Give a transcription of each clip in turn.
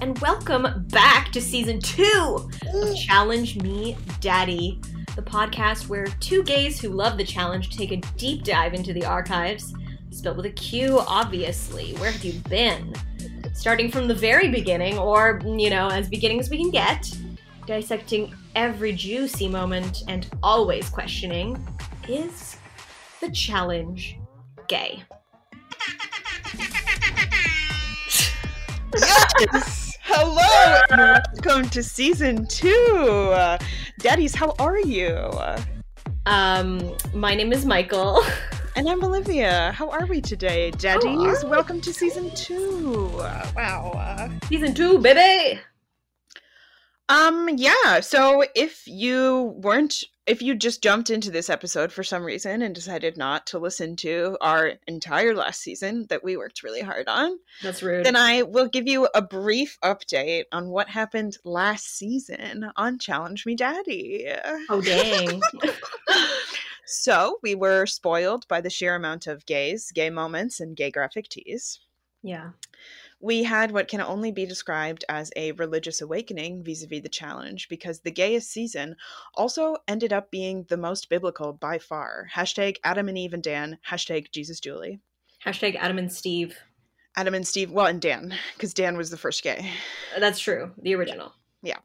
and welcome back to season two of Challenge Me Daddy, the podcast where two gays who love the challenge take a deep dive into the archives. Spelled with a Q, obviously. Where have you been? Starting from the very beginning, or, you know, as beginning as we can get, dissecting every juicy moment and always questioning is the challenge gay? Yes! Hello and welcome to season two. Daddies, how are you? Um, my name is Michael. And I'm Olivia. How are we today, Daddies? Welcome to season two. Wow. Season two, baby! Um, yeah. So if you weren't, if you just jumped into this episode for some reason and decided not to listen to our entire last season that we worked really hard on, That's rude. then I will give you a brief update on what happened last season on Challenge Me Daddy. oh, dang. so we were spoiled by the sheer amount of gays, gay moments, and gay graphic tees. yeah. We had what can only be described as a religious awakening vis a vis the challenge because the gayest season also ended up being the most biblical by far. Hashtag Adam and Eve and Dan, hashtag Jesus Julie. Hashtag Adam and Steve. Adam and Steve, well, and Dan, because Dan was the first gay. Uh, that's true. The original. Yeah.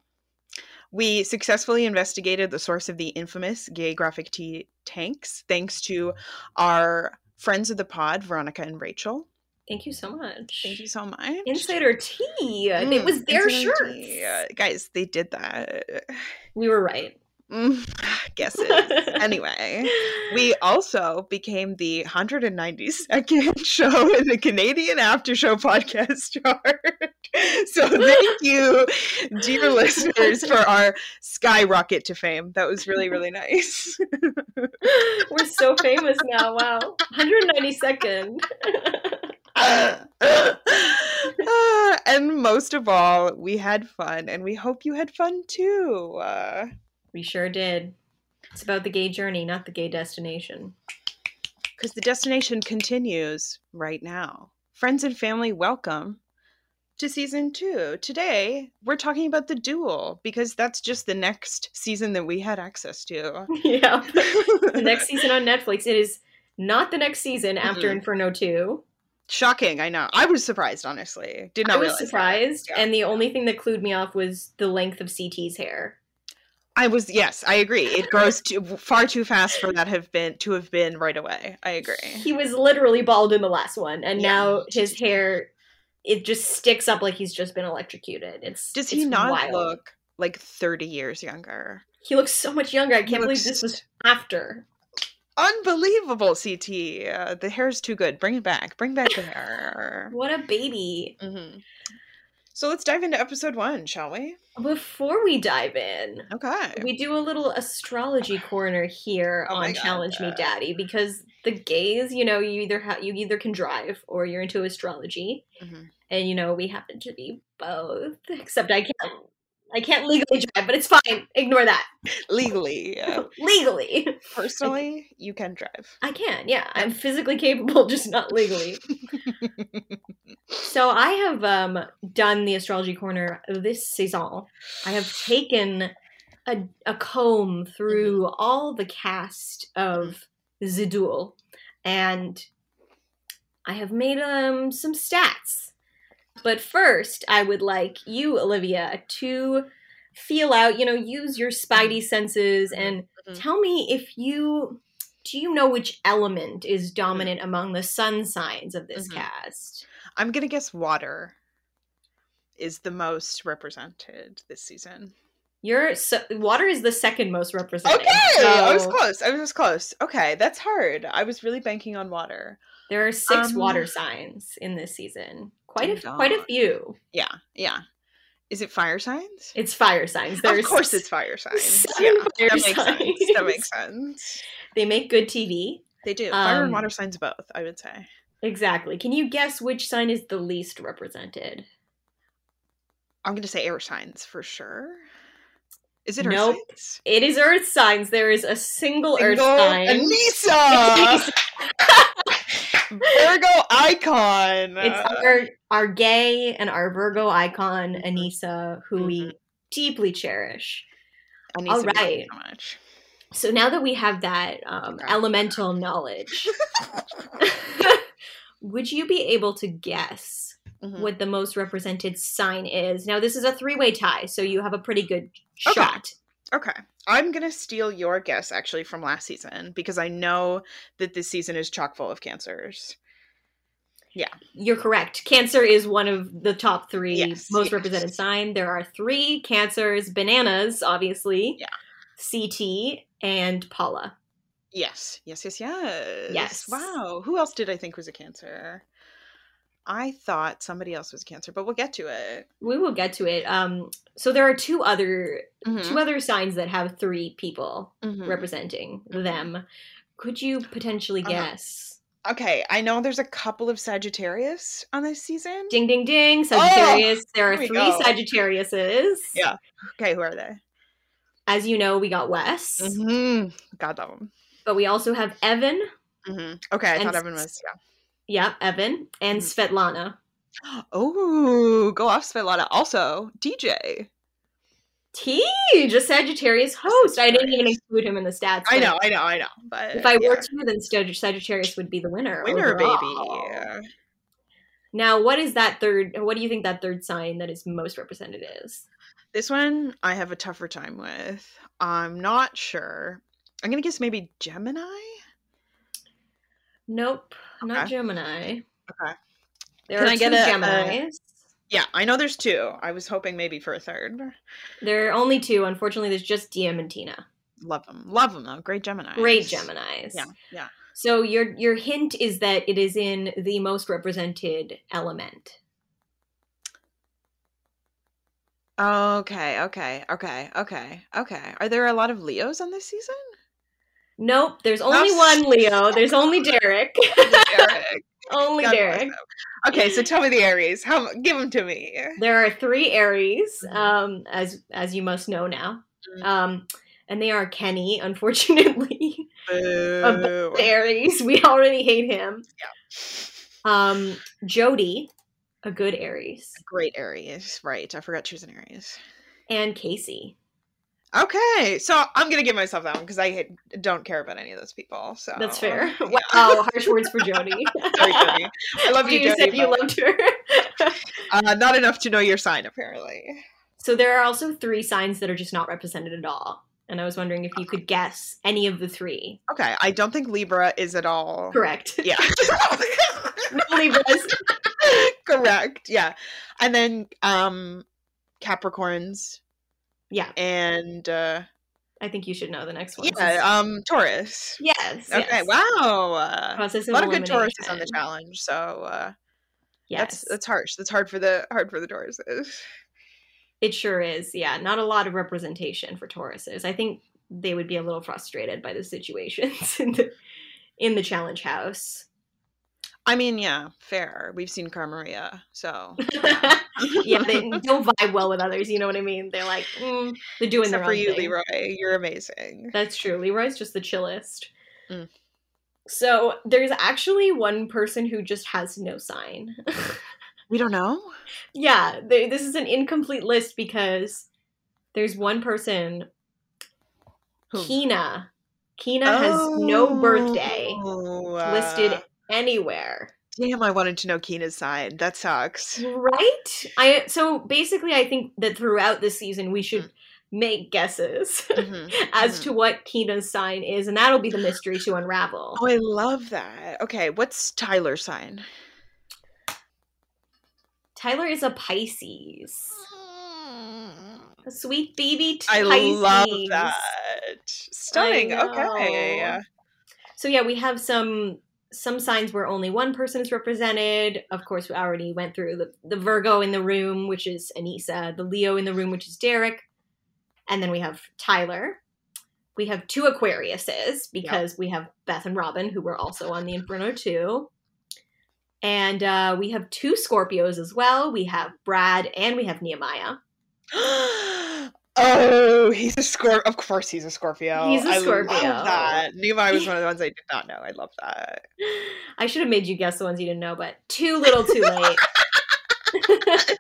We successfully investigated the source of the infamous gay graphic tee tanks thanks to our friends of the pod, Veronica and Rachel. Thank you so much. Thank you so much. Insider tea. it Mm, was their shirt. Uh, guys, they did that. We were right. Mm, guesses. anyway, we also became the 192nd show in the Canadian After Show podcast chart. So thank you, dear listeners, for our skyrocket to fame. That was really, really nice. We're so famous now. Wow. 192nd. And most of all, we had fun, and we hope you had fun too. Uh, we sure did. It's about the gay journey, not the gay destination. because the destination continues right now. Friends and family, welcome to season two. Today, we're talking about the duel because that's just the next season that we had access to. yeah. The next season on Netflix. It is not the next season after Mhm. Inferno 2. Shocking, I know. I was surprised, honestly. Did not I was surprised, Yeah. and the only thing that clued me off was the length of CT's hair. I was yes, I agree. It grows too, far too fast for that have been to have been right away. I agree. He was literally bald in the last one, and Yeah. now his hair it just sticks up like he's just been electrocuted. It's Does he it's not wild. look like 30 years younger? He looks so much younger. I can't believe this was after. Unbelievable, CT. Uh, the is too good. Bring it back. Bring back the hair. What a baby! hmm So let's dive into episode one, shall we? Before we dive in, Okay. we do a little astrology corner here Oh on God, Challenge Me Daddy because the gays, you know, you either ha- you either can drive or you're into astrology, Mhm. and you know we happen to be both. Except I can't, I can't legally drive, but it's fine. Ignore that. Legally, uh, legally, personally, you can drive. I can. Yeah, I'm physically capable, just not legally. So I have um, done the astrology corner this season. I have taken a, a comb through all the cast of The Duel and I have made um some stats. But first, I would like you, Olivia, to feel out. You know, use your spidey senses and Mhm. tell me if you do you know which element is dominant among the sun signs of this Mhm. cast. I'm gonna guess water is the most represented this season. Your so, water is the second most represented. Okay, I was close. I was close. Okay, that's hard. I was really banking on water. There are six Um, water signs in this season. Quite a Ding quite a few. Yeah, yeah. Is it fire signs? It's fire signs. There's of course, it's fire signs. Yeah, fire that makes sense. That makes sense. They make good TV. They do. Fire Um, and water signs both, I would say. Exactly. Can you guess which sign is the least represented? I'm going to say air signs for sure. Is it earth Nope. signs? It is Earth signs. There is a single, Earth sign. Aneesa! Virgo icon. It's our our gay and our Virgo icon, Aneesa, who we deeply cherish. Aneesa, all you. So much. So now that we have that um, Okay. elemental knowledge, would you be able to guess Mhm. what the most represented sign is? Now, this is a three way tie, so you have a pretty good Okay. shot. Okay. I'm going to steal your guess actually from last season because I know that this season is chock full of cancers. Yeah. You're correct. Cancer is one of the top three Yes, most yes. represented sign. There are three cancers: bananas, obviously, Yeah. CT, and Paula. Yes. Yes, yes, yes. Yes. Wow. Who else did I think was a cancer? I thought somebody else was cancer, but we'll get to it. We will get to it. Um, so there are two other Mhm, two other signs that have three people mhm. representing them. Could you potentially Uh-huh. guess? Okay, I know there's a couple of Sagittarius on this season. Ding, ding, ding! Sagittarius. there are three go. Sagittariuses. Yeah. Okay, who are they? As you know, we got Wes, Mm-hmm. God love them. but we also have Evan. hmm Okay, I And thought Evan was. Yeah. Yep, Evan and Mhm. Svetlana. Oh, go off, Svetlana. Also, TJ. T, just Sagittarius host. I didn't even include him in the stats. I know, I know, I know. But If I yeah. were to, then Sagittarius would be the winner. winner, overall. baby. Now, what is that third? What do you think that third sign that is most represented is? This one I have a tougher time with. I'm not sure. I'm gonna guess maybe Gemini. Nope, not Okay. Gemini. Okay. There Can are I get two Geminis. Yeah, I know there's two. I was hoping maybe for a third. There are only two. Unfortunately, there's just Diem and Tina. Love them, love them though. Great Gemini. Great Geminis. Yeah, yeah. So your your hint is that it is in the most represented element. Okay, okay, okay, okay, okay. Are there a lot of Leos on this season? Nope, there's only Oh. one Leo. There's only Derek. Derek. only God Derek. Okay, so tell me the Aries. How? Give them to me. There are three Aries, Mhm. um, as as you must know now, Mhm. um, and they are Kenny. Unfortunately, Boo. Aries. We already hate him. Um, Jodi, a good Aries, Great Aries. Right. I forgot she was an Aries. and Casey. Okay, so I'm gonna give myself that one because I don't care about any of those people. So That's fair. yeah. Wow, harsh words for Jodi. Sorry, Jodi. I love you, you Jodi. said you loved her. uh, not enough to know your sign, apparently. so there are also three signs that are just not represented at all. And I was wondering if you could guess any of the three. Okay, I don't think Libra is at all. Correct. Yeah. No Libras. Correct. Yeah. And then um Capricorns Yeah, and uh I think you should know the next one. yeah, um Taurus. yes. Okay, yes. wow. Uh, Process a lot of good Tauruses on the challenge, so uh Yes, that's that's harsh. That's hard for the hard for the Tauruses. it sure is. Yeah, not a lot of representation for Tauruses. I think they would be a little frustrated by the situations in the in the challenge house. I mean, yeah, fair. We've seen Carmaria, so yeah, they don't vibe well with others. You know what I mean? They're like, mm, they're doing Except their for you, thing. Leroy. You're amazing. That's true. Leroy's just the chillest. Mm. So there's actually one person who just has no sign. We don't know. yeah, they, this is an incomplete list because there's one person, Who? Kina Keena has no birthday Oh, listed uh, anywhere. Damn, I wanted to know Keena's sign. That sucks. Right? I so basically I think that throughout the season we should make guesses Mhm, as mhm. to what Keena's sign is, and that'll be the mystery to unravel. Oh, I love that. Okay, what's Tyler's sign? Tyler is a Pisces. A sweet baby I Pisces. love that. Stunning. Okay. So yeah, we have some some signs where only one person is represented. Of course, we already went through the, the Virgo in the room, which is Aneesa, the Leo in the room, which is Derek, and then we have Tyler. We have two Aquariuses because we have Beth and Robin, who were also on the Inferno too. And uh, we have two Scorpios as well. We have Brad and we have Nehemiah. Oh, he's a Scorpio. Of course, he's a Scorpio. He's a Scorpio. I love that. Nehemiah was one of the ones I did not know. I love that. I should have made you guess the ones you didn't know, but too little, too late.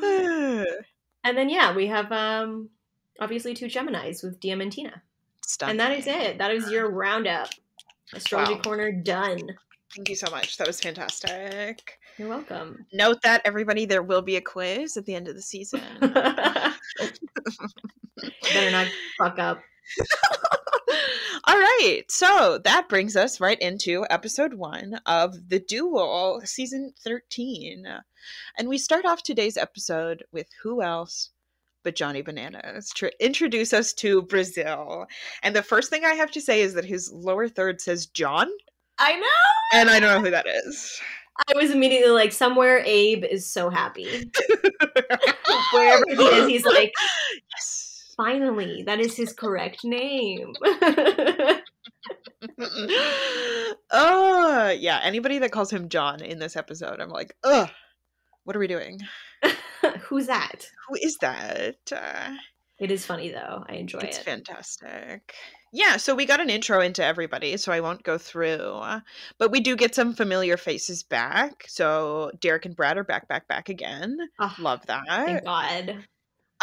and then yeah, we have um obviously two Geminis with Diem and Tina. Stunning. And that is it. That is your roundup. Astrology Wow. corner done. Thank you so much. That was fantastic. You're welcome. Note that everybody, there will be a quiz at the end of the season. Better not fuck up. All right. So that brings us right into episode one of The Duel, season 13. And we start off today's episode with who else but Johnny Bananas to introduce us to Brazil. And the first thing I have to say is that his lower third says John, I know. and I don't know who that is. I was immediately like, somewhere Abe is so happy. Wherever he is, he's like, yes. finally, that is his correct name. oh yeah anybody that calls him john in this episode i'm like ugh what are we doing Who's that? who is that uh, It is funny though. I enjoy it's it. It's fantastic yeah so we got an intro into everybody so i won't go through but we do get some familiar faces back so derek and brad are back back back again Oh, love that thank God.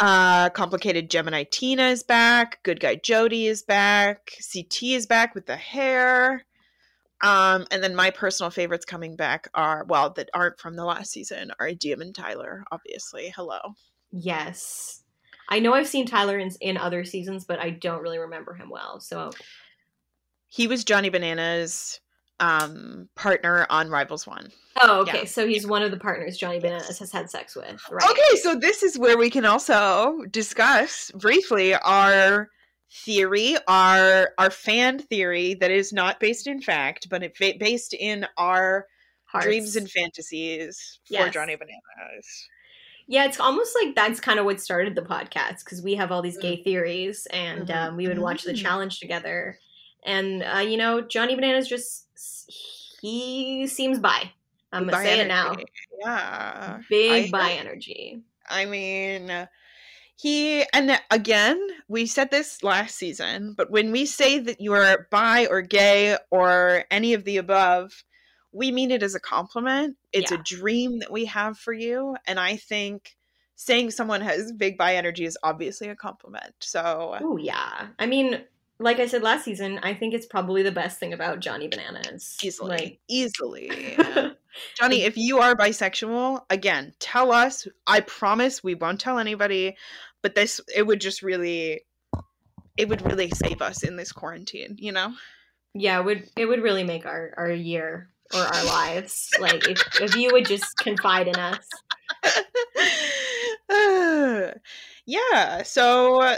Uh, complicated Gemini Tina is back. Good guy Jodi is back. CT is back with the hair. Um, and then my personal favorites coming back are well that aren't from the last season are Diem and Tyler, obviously. Hello. Yes. I know I've seen Tyler in, in other seasons, but I don't really remember him well. So He was Johnny Bananas um partner on Rivals One. Oh, okay. Yeah. So he's one of the partners Johnny Bananas has had sex with. Right. Okay, so this is where we can also discuss briefly our theory, our our fan theory that is not based in fact, but it based in our Hearts. dreams and fantasies for Yes. Johnny Bananas. Yeah, it's almost like that's kind of what started the podcast because we have all these gay theories and Mhm. um, we would watch the Mhm. challenge together. And, uh, you know, Johnny Bananas just, he seems bi. I'm going to say it now. Yeah. Big I bi energy. I mean, he and again, we said this last season, but when we say that you are bi or gay or any of the above, we mean it as a compliment. It's Yeah. a dream that we have for you, and I think saying someone has big bi energy is obviously a compliment. So, Oh, yeah. I mean, like I said last season, I think it's probably the best thing about Johnny Bananas. easily, easily. Like, Johnny, if you are bisexual, again, tell us. I promise we won't tell anybody, but this it would just really it would really save us in this quarantine, you know? yeah, it would it would really make our, our year or our lives. like, if, if you would just confide in us. Uh, yeah, so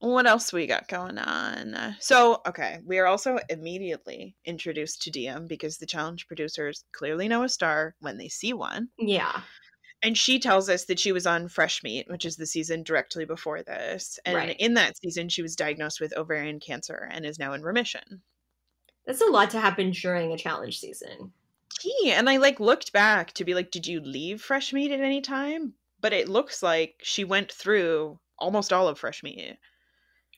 what else we got going on? So, okay, we are also immediately introduced to Diem because the challenge producers clearly know a star when they see one. Yeah. And she tells us that she was on Fresh Meat, which is the season directly before this. And Right. in that season, she was diagnosed with ovarian cancer and is now in remission. That's a lot to happen during a challenge season. Gee, and I like looked back to be like, did you leave Fresh Meat at any time? But it looks like she went through almost all of Fresh Meat.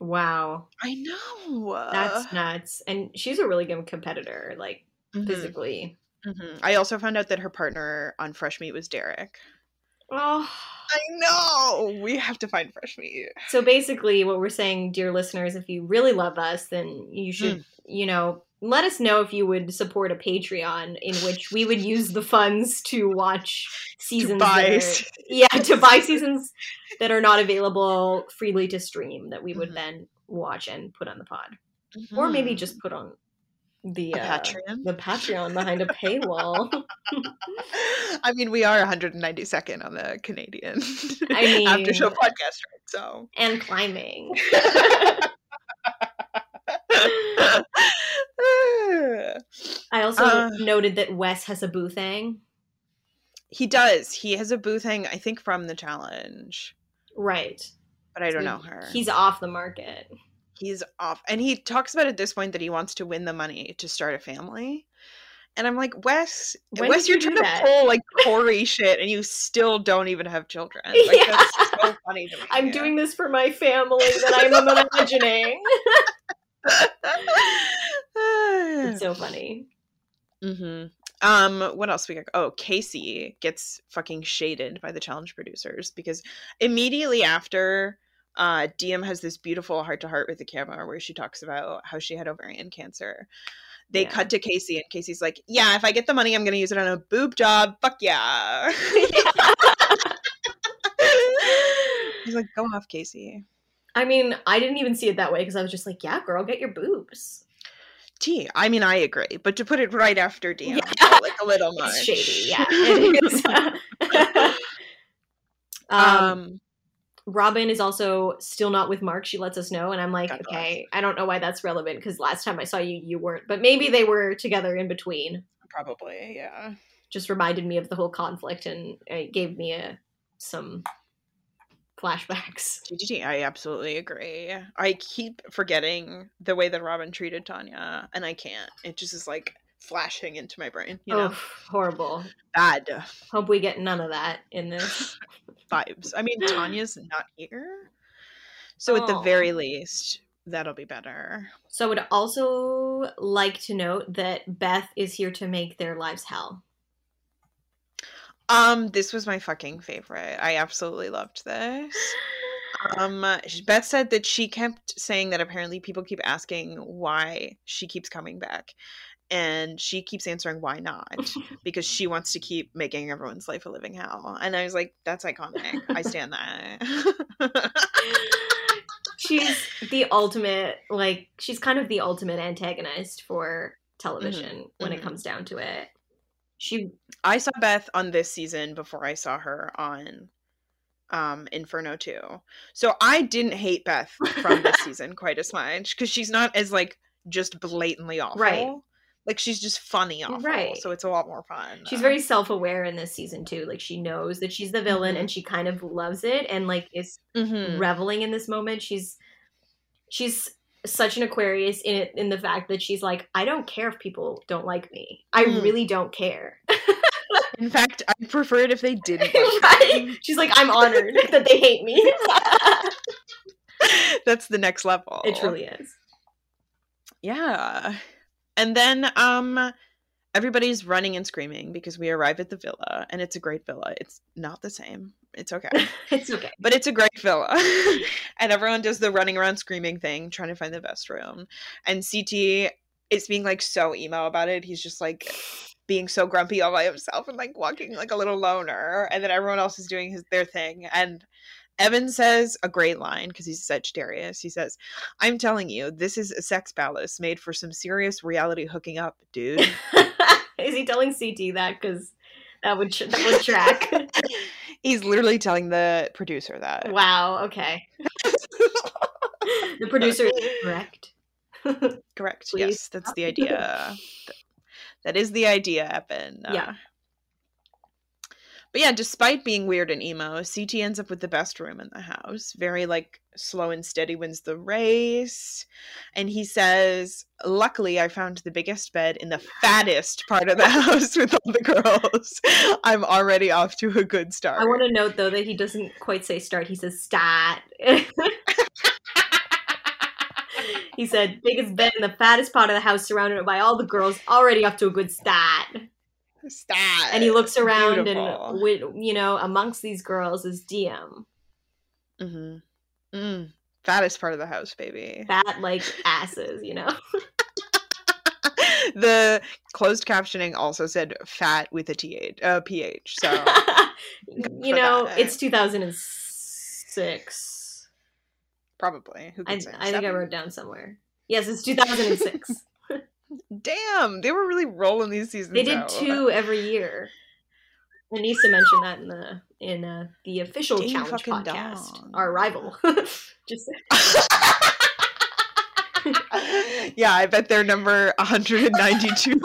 Wow. I know. That's nuts. And she's a really good competitor, like Mhm, physically. mhm. I also found out that her partner on Fresh Meat was Derek. Oh. I know. We have to find Fresh Meat. So basically, what we're saying, dear listeners, if you really love us, then you should, Mm. you know, let us know if you would support a Patreon in which we would use the funds to watch seasons. buy are- yeah, to buy seasons that are not available freely to stream that we would Mhm. then watch and put on the pod, or maybe just put on the uh, Patreon? the Patreon behind a paywall. I mean, we are 192nd on the Canadian I mean, after show podcast, right? So. and climbing. I also Uh. noted that Wes has a boo thing. he does. He has a booth thing, I think, from the challenge, Right. but I don't So know her. He's off the market. he's off, and he talks about at this point that he wants to win the money to start a family. And I'm like, Wes, When Wes, you're you trying to pull like Corey shit, and you still don't even have children. Like Yeah. that's so funny to me. I'm doing this for my family that I'm imagining. it's so funny. hmm Um, what else we got? Oh, Casey gets fucking shaded by the challenge producers because immediately after, uh, Diem has this beautiful heart to heart with the camera where she talks about how she had ovarian cancer. They Yeah. cut to Casey, and Casey's like, "Yeah, if I get the money, I'm gonna use it on a boob job. Fuck yeah." He's like, "Go off, Casey." I mean, I didn't even see it that way because I was just like, yeah, girl, get your boobs. T. I mean, I agree, but to put it right after Diem, Yeah. like a little much. It's shady, yeah. It um, um Robin is also still not with Mark. She lets us know, and I'm like, God bless. okay, I don't know why that's relevant because last time I saw you, you weren't. But maybe they were together in between. probably, yeah. Just reminded me of the whole conflict, and it gave me a some flashbacks. GGG, I absolutely agree. I keep forgetting the way that Robin treated Tonya, and I can't. It just is like flashing into my brain. You know, Oh, horrible. bad Hope we get none of that in this. vibes. I mean, Tonya's not here, so at the oh. very least, that'll be better. So I would also like to note that Beth is here to make their lives hell. Um, this was my fucking favorite. I absolutely loved this. Um, Beth said that she kept saying that apparently people keep asking why she keeps coming back. And she keeps answering why not because she wants to keep making everyone's life a living hell. And I was like, that's iconic. I stand that. she's the ultimate like she's kind of the ultimate antagonist for television when it mhm. comes down to it. She I saw Beth on this season before I saw her on um Inferno 2. So I didn't hate Beth from this season quite as much because she's not as like just blatantly awful. Right. Like she's just funny awful. Right. So it's a lot more fun. she's very self-aware in this season too. Like she knows that she's the villain Mhm. and she kind of loves it and like is Mhm. reveling in this moment. She's she's such an Aquarius in it in the fact that she's like, I don't care if people don't like me. I Mm. really don't care. In fact, I prefer it if they didn't. like right? She's like, I'm honored that they hate me. That's the next level. it truly is. Yeah. And then um everybody's running and screaming because we arrive at the villa and it's a great villa. It's not the same. It's okay. It's okay. but it's a great villa. and everyone does the running around screaming thing, trying to find the best room. And CT is being like so emo about it. He's just like being so grumpy all by himself and like walking like a little loner. And then everyone else is doing his their thing. And Evan says a great line because he's Sagittarius. He says, I'm telling you, this is a sex palace made for some serious reality hooking up, dude. Is he telling CT that? Because that would tr- that would track. he's literally telling the producer that. wow. Okay. The producer is correct. Correct. Please Yes, that's the idea. That is the idea, Evan. Uh, yeah. But yeah, despite being weird and emo, CT ends up with the best room in the house. Very like slow and steady wins the race. And he says, Luckily, I found the biggest bed in the fattest part of the house with all the girls. I'm already off to a good start. I want to note though that he doesn't quite say start. He says stat. he said biggest bed in the fattest part of the house, surrounded by all the girls, already off to a good stat. Stat. And he looks around Beautiful. and, with, you know, amongst these girls is Diem. Mm-hmm. Mm. Fattest part of the house, baby. Fat like asses, you know. the closed captioning also said fat with a th uh, ph so you know, that. it's 2006. probably who I, say I think I wrote down somewhere. Yes, it's 2006. Damn they were really rolling these seasons they did out. two every year. Aneesa mentioned that in the in uh, the official Ding challenge podcast, dong. our rival. Just yeah i bet they're number 192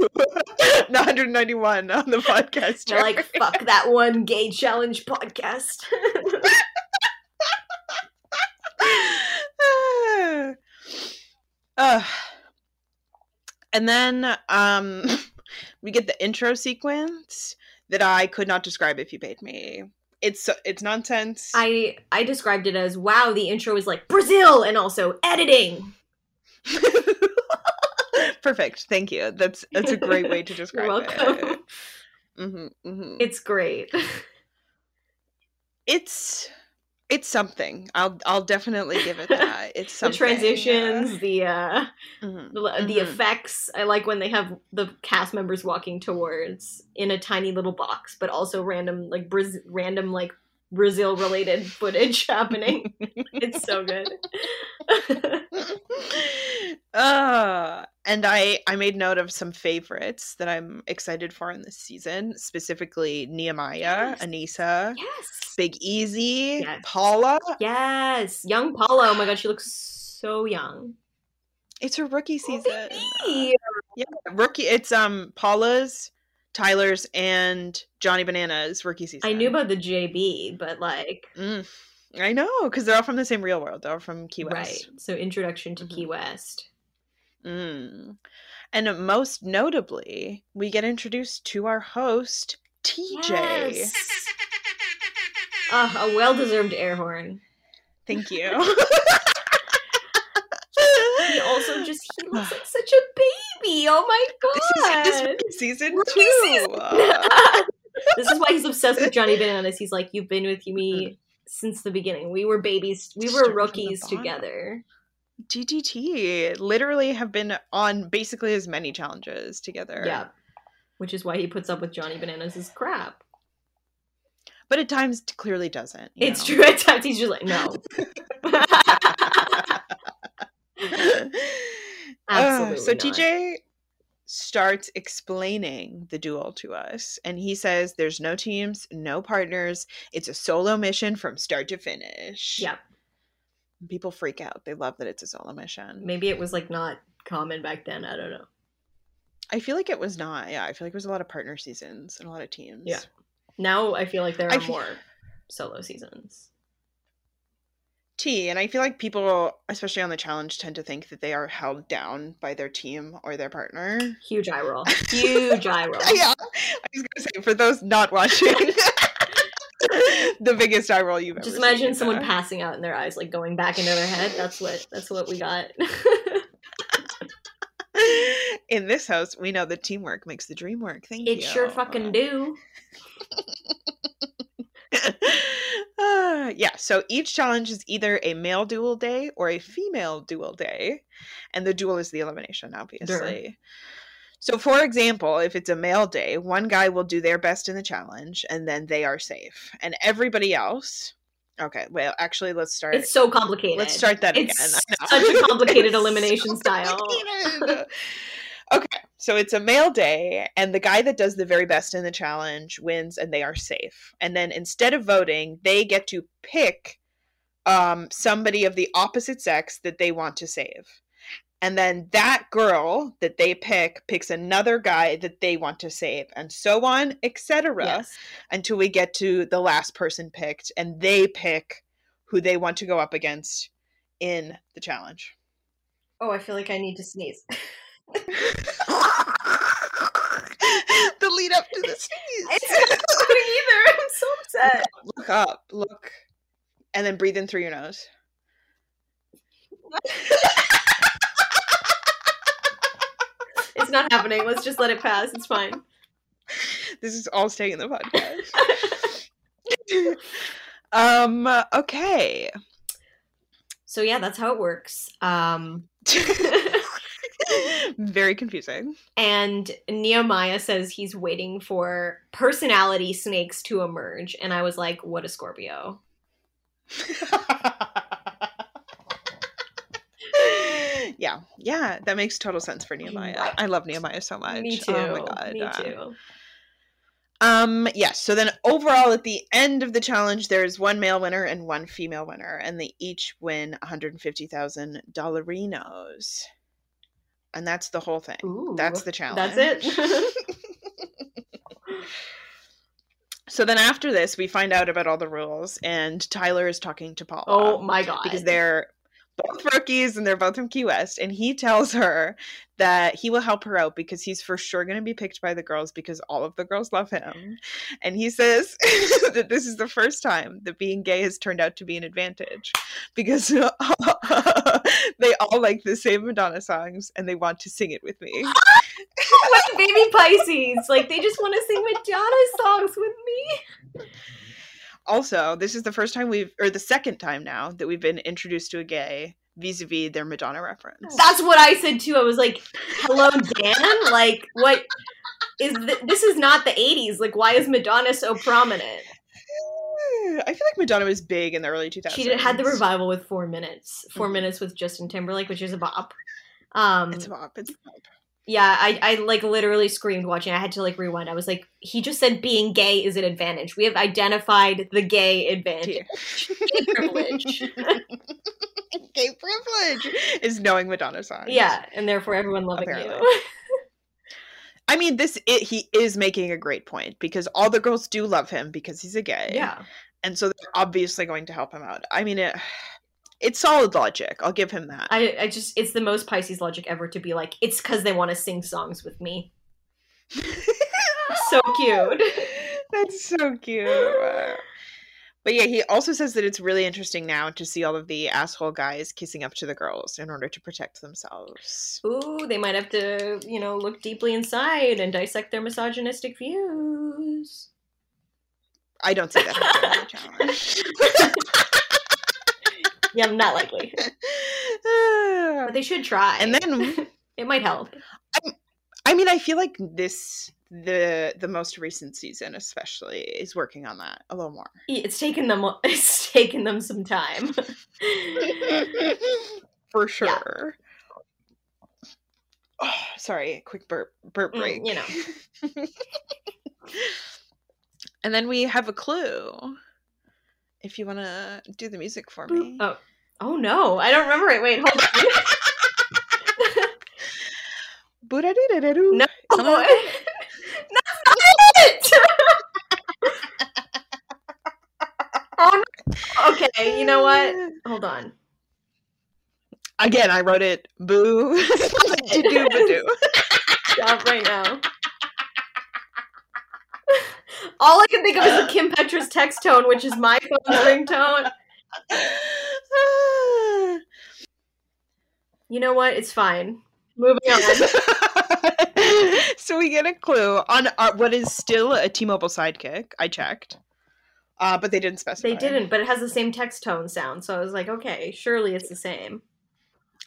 not 191 on the podcast they're like, fuck that one gay challenge podcast. uh, and then um we get the intro sequence that I could not describe if you paid me. It's it's nonsense. I I described it as wow, the intro is like Brazil and also editing. Perfect. Thank you. That's that's a great way to describe You're welcome. it. hmm hmm It's great. It's it's something. I'll I'll definitely give it that. It's the something. transitions, the uh Mhm. the, the Mhm. effects. I like when they have the cast members walking towards in a tiny little box, but also random like Braz- random like Brazil related footage happening. it's so good. uh, and I I made note of some favorites that I'm excited for in this season, specifically Nehemiah, Yes. Aneesa, yes. Big Easy, Yes. Paula. Yes. Young Paula. Oh my god, she looks so young. It's her rookie season. Yeah, rookie. It's um Paula's, Tyler's, and Johnny Banana's rookie season. I knew about the JB, but like Mm, I know because they're all from the same real world. They're all from Key West. right. So introduction to Mhm. Key West. Mm. And most notably, we get introduced to our host, TJ. Yes. Ah, a well-deserved air horn. Thank you. He also just he looks like such a baby. Oh my god. this is rookie season Rookie too. season. Uh, this is why he's obsessed with Johnny Bananas. He's like, You've been with me since the beginning. We were babies. We were from the rookies bottom. together. GGT literally have been on basically as many challenges together. Yeah. Which is why he puts up with Johnny Bananas' crap. But at times clearly doesn't. It's know? true. At times he's just like, no. Absolutely Uh, so not. TJ starts explaining the duel to us, and he says there's no teams, no partners. It's a solo mission from start to finish. yeah. People freak out. They love that it's a solo mission. Maybe it was like not common back then. I don't know. I feel like it was not. Yeah, I feel like it was a lot of partner seasons and a lot of teams. Yeah. Now I feel like there are more solo seasons. T, and I feel like people, especially on the challenge, tend to think that they are held down by their team or their partner. Huge eye roll. Huge eye roll. yeah, I was gonna say for those not watching, the biggest eye roll you've ever. Just imagine seen, someone passing out in their eyes, like going back into their head. That's what that's what we got. In this house, we know that teamwork makes the dream work. Thank you. it sure fucking do. Uh, yeah, so each challenge is either a male duel day or a female duel day, and the duel is the elimination, obviously. So, for example, if it's a male day, one guy will do their best in the challenge, and then they are safe, and everybody else. Okay, well, actually, let's start. It's so complicated. Let's start that It's again. Such a complicated elimination style. complicated. okay, so it's a male day, and the guy that does the very best in the challenge wins, and they are safe. And then instead of voting, they get to pick um, somebody of the opposite sex that they want to save. And then that girl that they pick picks another guy that they want to save, and so on, etc Yes. until we get to the last person picked and they pick who they want to go up against in the challenge. Oh, I feel like I need to sneeze. the lead up to the sneeze. It's not happening either. I'm so upset. look up, look, and then breathe in through your nose. It's not happening. Let's just let it pass. It's fine. This is all staying in the podcast. um. Okay. So yeah, that's how it works. Um, Very confusing. and Nehemiah says he's waiting for personality snakes to emerge, and I was like, "What a Scorpio!" Yeah, yeah, that makes total sense for Nehemiah. I love Nehemiah so much. Me too. Oh my god. Me too. Um, yes. So then overall at the end of the challenge, there's one male winner and one female winner, and they each win 150,000 dollarinos. And that's the whole thing. Ooh, That's the challenge. That's it. So then after this, we find out about all the rules, and Tyler is talking to Paula. oh my god! because they're both rookies and they're both from Key West. And he tells her that he will help her out because he's for sure going to be picked by the girls because all of the girls love him. And he says that this is the first time that being gay has turned out to be an advantage because they all like the same Madonna songs and they want to sing it with me. Like baby Pisces. Like they just want to sing Madonna songs with me. Also, this is the first time we've, or the second time now that we've been introduced to a gay vis-a-vis their Madonna reference. That's what I said too. I was like, "Hello, Dan." Like, what is th- this? Is not the '80s. Like, why is Madonna so prominent? I feel like Madonna was big in the early 2000s. She did, had the revival with Four Minutes, 4 Mhm. Minutes with Justin Timberlake, which is a bop. Um, It's a bop. It's a bop. Yeah, I, I like literally screamed watching. I had to like rewind. I was like, he just said being gay is an advantage. We have identified the gay advantage. Gay privilege. Gay privilege is knowing Madonna songs. yeah, and therefore everyone loving Apparently. you. I mean, this it, he is making a great point because all the girls do love him because he's a gay. yeah. and so they're obviously going to help him out. I mean, it, it's solid logic. I'll give him that. I, I just it's the most Pisces logic ever to be like, it's because they want to sing songs with me. So cute. That's so cute. But yeah, he also says that it's really interesting now to see all of the asshole guys kissing up to the girls in order to protect themselves. Ooh, they might have to, you know, look deeply inside and dissect their misogynistic views. I don't see that happening in the challenge. Yeah, not likely. But they should try. and then it might help. I mean, I feel like this the the most recent season especially is working on that a little more. It's taken them it's taken them some time. For sure. Oh, sorry, quick burp burp Mm, break. you know. and then we have a clue. If you want to do the music for me. oh. Oh no, I don't remember it. Wait, hold on. No. Not it. oh no. Okay, you know what? Hold on. Again, I wrote it boo. Doo ba doo. Stop right now. All I can think of is the Kim Petras text tone, which is my phone's ringtone. You know what? It's fine. Moving on. so we get a clue on our, what is still a T-Mobile Sidekick. I checked, uh, but they didn't specify. They didn't, but it has the same text tone sound, so I was like, okay, surely it's the same.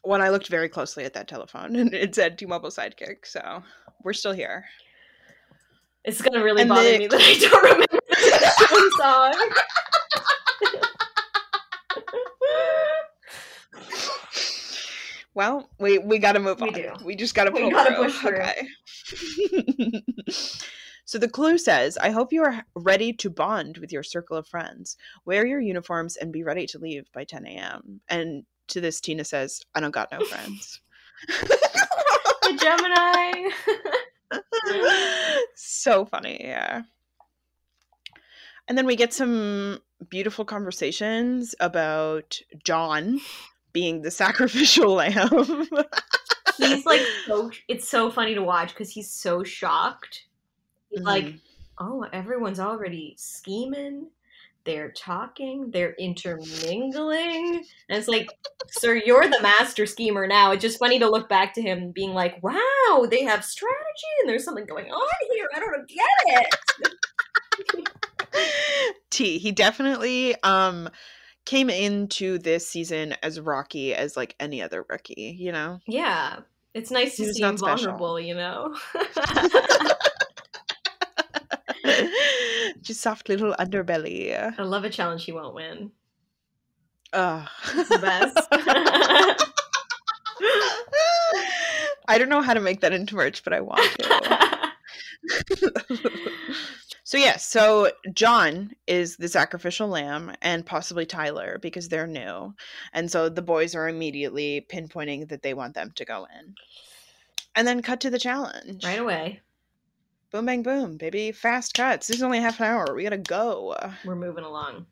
When I looked very closely at that telephone, and it said T-Mobile Sidekick, so we're still here. It's gonna really And bother the- me that I don't remember the song. Well, we we got to move We on. do. We just got to We pull gotta push through. Okay. so the clue says, "I hope you are ready to bond with your circle of friends. Wear your uniforms and be ready to leave by 10 a.m." And to this, Tina says, "I don't got no friends." the Gemini. so funny, yeah. And then we get some beautiful conversations about John being the sacrificial lamb. he's like so. It's so funny to watch because he's so shocked. He's like, mm-hmm. oh, everyone's already scheming. They're talking. They're intermingling. And it's like, sir, you're the master schemer now. It's just funny to look back to him being like, wow, they have strategy and there's something going on here. I don't get it. T. He definitely um came into this season as rocky as like any other rookie, you know? Yeah. It's nice to see him special. vulnerable, you know? Just soft little underbelly. I love a challenge he won't win. It's the best. I don't know how to make that into merch, but I want to. so yes, so John is the sacrificial lamb and possibly Tyler because they're new. And so the boys are immediately pinpointing that they want them to go in. And then cut to the challenge. right away. Boom bang boom, baby. Fast cuts. This is only half an hour. We gotta go. We're moving along.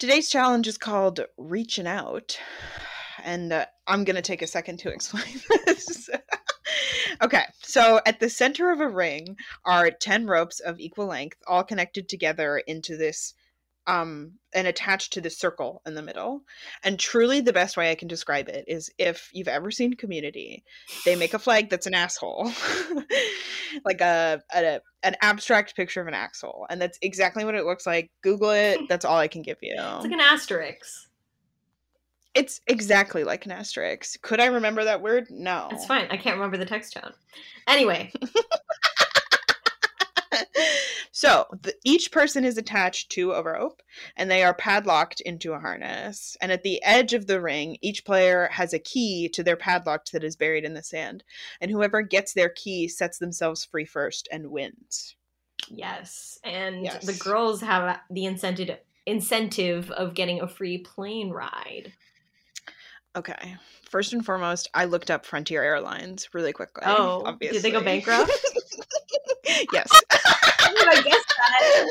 Today's challenge is called Reaching Out. and uh, I'm to take a second to explain this. okay, so at the center of a ring are 10 ropes of equal length, all connected together into this um and attached to the circle in the middle. And truly the best way I can describe it is if you've ever seen community, they make a flag that's an asshole. like a, a an abstract picture of an asshole. And that's exactly what it looks like. Google it. That's all I can give you. It's like an asterisk. It's exactly like an asterisk. Could I remember that word? No. It's fine. I can't remember the text tone. Anyway. so the, each person is attached to a rope and they are padlocked into a harness. And at the edge of the ring, each player has a key to their padlock that is buried in the sand. And whoever gets their key sets themselves free first and wins. Yes. And Yes. the girls have the incentive incentive of getting a free plane ride. Okay. First and foremost, I looked up Frontier Airlines really quickly. Oh, obviously. did they go bankrupt? yes. I guess that.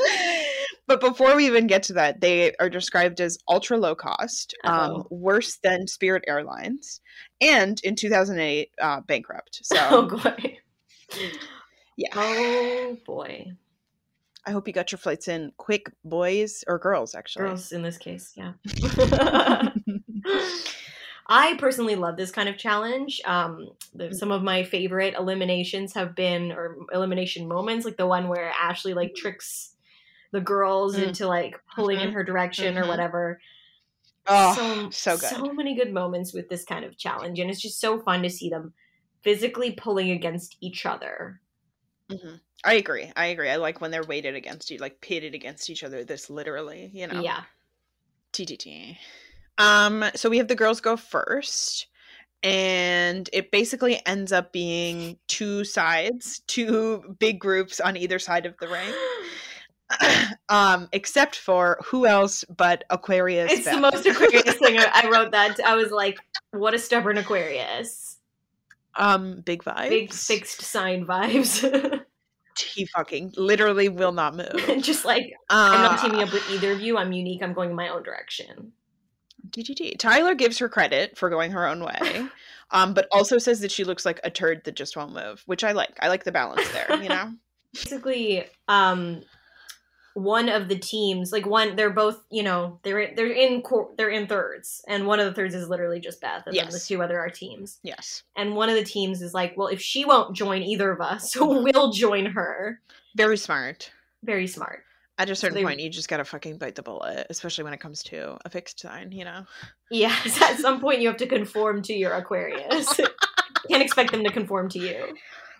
but before we even get to that, they are described as ultra low cost, um, Oh. worse than Spirit Airlines, and in 2008, uh, bankrupt. So Oh boy. yeah, Oh boy. I hope you got your flights in quick, boys or girls, actually. Girls in this case, yeah. I personally love this kind of challenge. Um, the, some of my favorite eliminations have been, or elimination moments, like the one where Ashley like tricks the girls Mm. into like pulling in Mhm. her direction or Mhm. whatever. oh, so, good. So many good moments with this kind of challenge, and it's just so fun to see them physically pulling against each other. Mhm. I agree. I agree. I like when they're weighted against you, like pitted against each other. This literally, you know. Yeah. TTT. Um, so we have the girls go first, and it basically ends up being two sides, two big groups on either side of the ring. um, except for who else but Aquarius? It's the most Aquarius thing. I wrote that. I was like, what a stubborn Aquarius. um big vibes. Big fixed sign vibes. He fucking literally will not move. Just like, I'm not Uh, teaming up with either of you. I'm unique. I'm going in my own direction. DGT. Tyler gives her credit for going her own way, um, but also says that she looks like a turd that just won't move, which I like. I like the balance there, you know? Basically, um, one of the teams, like one, they're both, you know, they're they're in cor- they're in thirds, and one of the thirds is literally just Beth, and then the two other are teams. yes. And one of the teams is like, well, if she won't join either of us, we'll join her. Very smart. Very smart. At a certain they- point, you just gotta fucking bite the bullet, especially when it comes to a fixed sign, you know? Yes, at some point you have to conform to your Aquarius. Can't expect them to conform to you.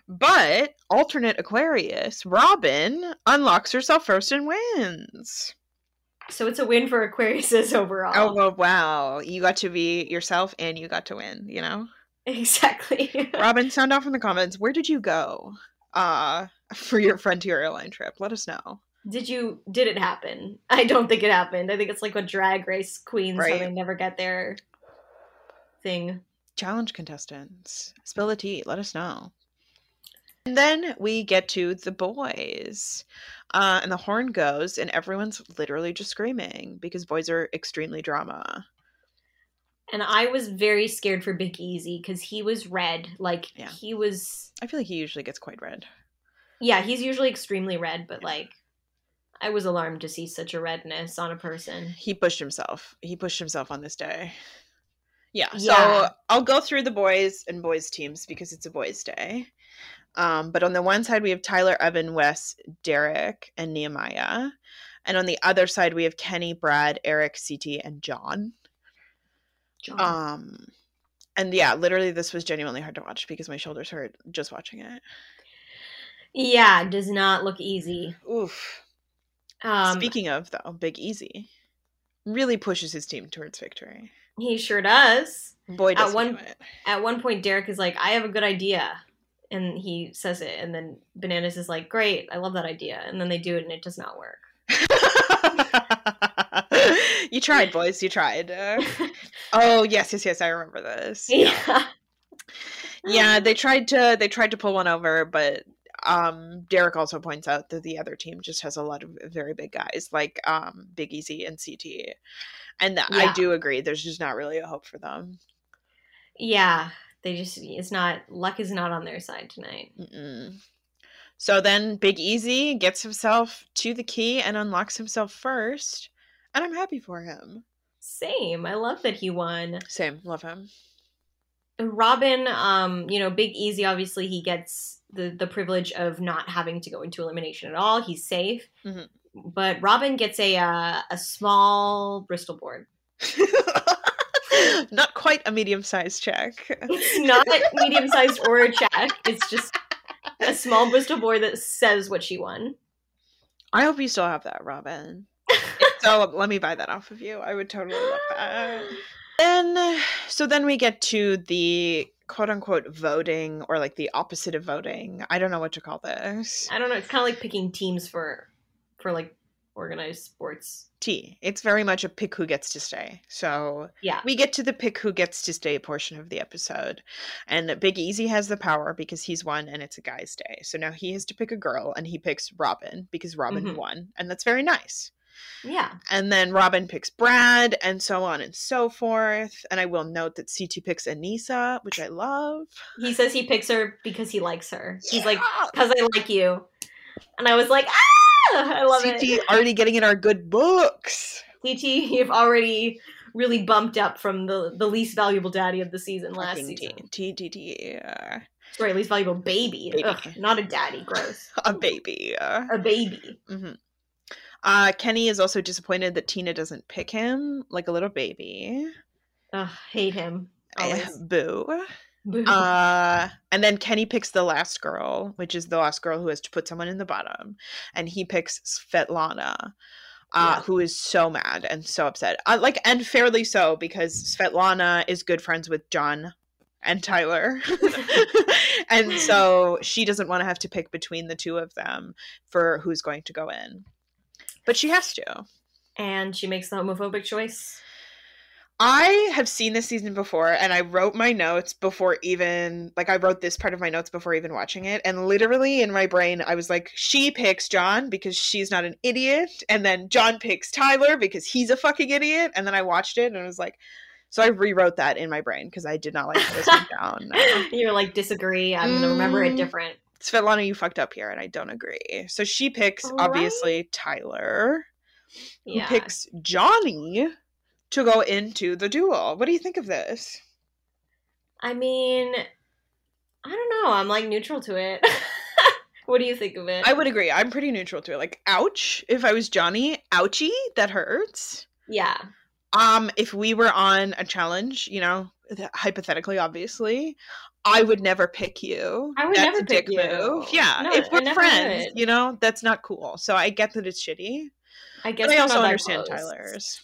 But alternate Aquarius, Robin, unlocks herself first and wins. So it's a win for Aquariuses overall. Oh, well, wow. You got to be yourself and you got to win, you know? exactly. Robin, sound off in the comments. Where did you go uh, for your Frontier airline trip? Let us know. Did you? Did it happen? I don't think it happened. I think it's like a drag race queens how Right. they never get their thing. Challenge contestants, spill the tea. Let us know. And then we get to the boys. Uh, and the horn goes, and everyone's literally just screaming because boys are extremely drama. And I was very scared for Big Easy because he was red. Like Yeah. he was. I feel like he usually gets quite red. Yeah, he's usually extremely red, but like. I was alarmed to see such a redness on a person. He pushed himself. He pushed himself on this day. Yeah. So Yeah. I'll go through the boys and boys teams because it's a boys' day. Um, but on the one side we have Tyler, Evan, Wes, Derek, and Nehemiah. And on the other side we have Kenny, Brad, Eric, CT, and John. John. Um and yeah, literally this was genuinely hard to watch because my shoulders hurt just watching it. yeah, does not look easy. Oof. Um, Speaking of though, Big Easy really pushes his team towards victory. he sure does. Boy, At does he one-. At one point, Derek is like, "I have a good idea," and he says it, and then Bananas is like, "Great, I love that idea," and then they do it, and it does not work. you tried, boys. You tried. Uh, oh yes, yes, yes. I remember this. yeah, yeah. They tried to. They tried to pull one over, but um, Derek also points out that the other team just has a lot of very big guys, like um, Big Easy and CT, and th- I do agree. There's just not really a hope for them. Yeah, they just it's not luck is not on their side tonight. Mm-mm. So then Big Easy gets himself to the key and unlocks himself first, and I'm happy for him. Same. I love that he won. Same, love him. Robin, um, you know, Big Easy obviously he gets the the privilege of not having to go into elimination at all. He's safe. Mhm. But Robin gets a uh, a small Bristol board. Not quite a medium-sized check. It's not medium sized or a check. It's just a small Bristol board that says what she won. I hope you still have that, Robin. So let me buy that off of you. I would totally love that. Then, so then we get to the quote unquote voting or like the opposite of voting. I don't know what to call this. I don't know. It's kind of like picking teams for for like organized sports. T. It's very much a pick who gets to stay. So Yeah. we get to the pick who gets to stay portion of the episode. And Big Easy has the power because he's won and it's a guy's day. So now he has to pick a girl and he picks Robin because Robin Mhm. won. And that's very nice. Yeah. And then Robin picks Brad and so on and so forth. And I will note that CT picks Aneesa, which I love. He says he picks her because he likes her. He's like, because I like you. And I was like, ah! I love CT it. already getting in our good books. CT, you've already really bumped up from the, the least valuable daddy of the season last season. T, T, T, T. uh, Sorry, least valuable baby. Baby. Ugh, not a daddy. Gross. A baby. A baby. hmm Uh, Kenny is also disappointed that Tina doesn't pick him like a little baby. Ugh, hate him. Eh, Always. Boo. Boo. Uh, and then Kenny picks the last girl, which is the last girl who has to put someone in the bottom, and he picks Svetlana, uh, Yeah. who is so mad and so upset. Uh, like, and fairly so because Svetlana is good friends with John and Tyler, and so she doesn't want to have to pick between the two of them for who's going to go in, but she has to. and she makes the homophobic choice. I have seen this season before and I wrote my notes before even like I wrote this part of my notes before even watching it and literally in my brain I was like she picks John because she's not an idiot and then John picks Tyler because he's a fucking idiot and then I watched it and I was like so I rewrote that in my brain because I did not like this down. No. You're like, disagree. I'm going to remember it Mm. different. Svetlana you fucked up here and I don't agree. So she picks right. obviously Tyler who Yeah. picks Johnny to go into the duel. What do you think of this? I mean, I don't know. I'm like neutral to it. what do you think of it? I would agree. I'm pretty neutral to it. Like, ouch. If I was Johnny, ouchie, that hurts. yeah. Um, if we were on a challenge, you know, hypothetically, obviously, I would never pick you. I would That's never a dick pick you. move. Yeah, No, if we're friends, would. you know, that's not cool. So I get that it's shitty, I guess but I also understand close. Tyler's.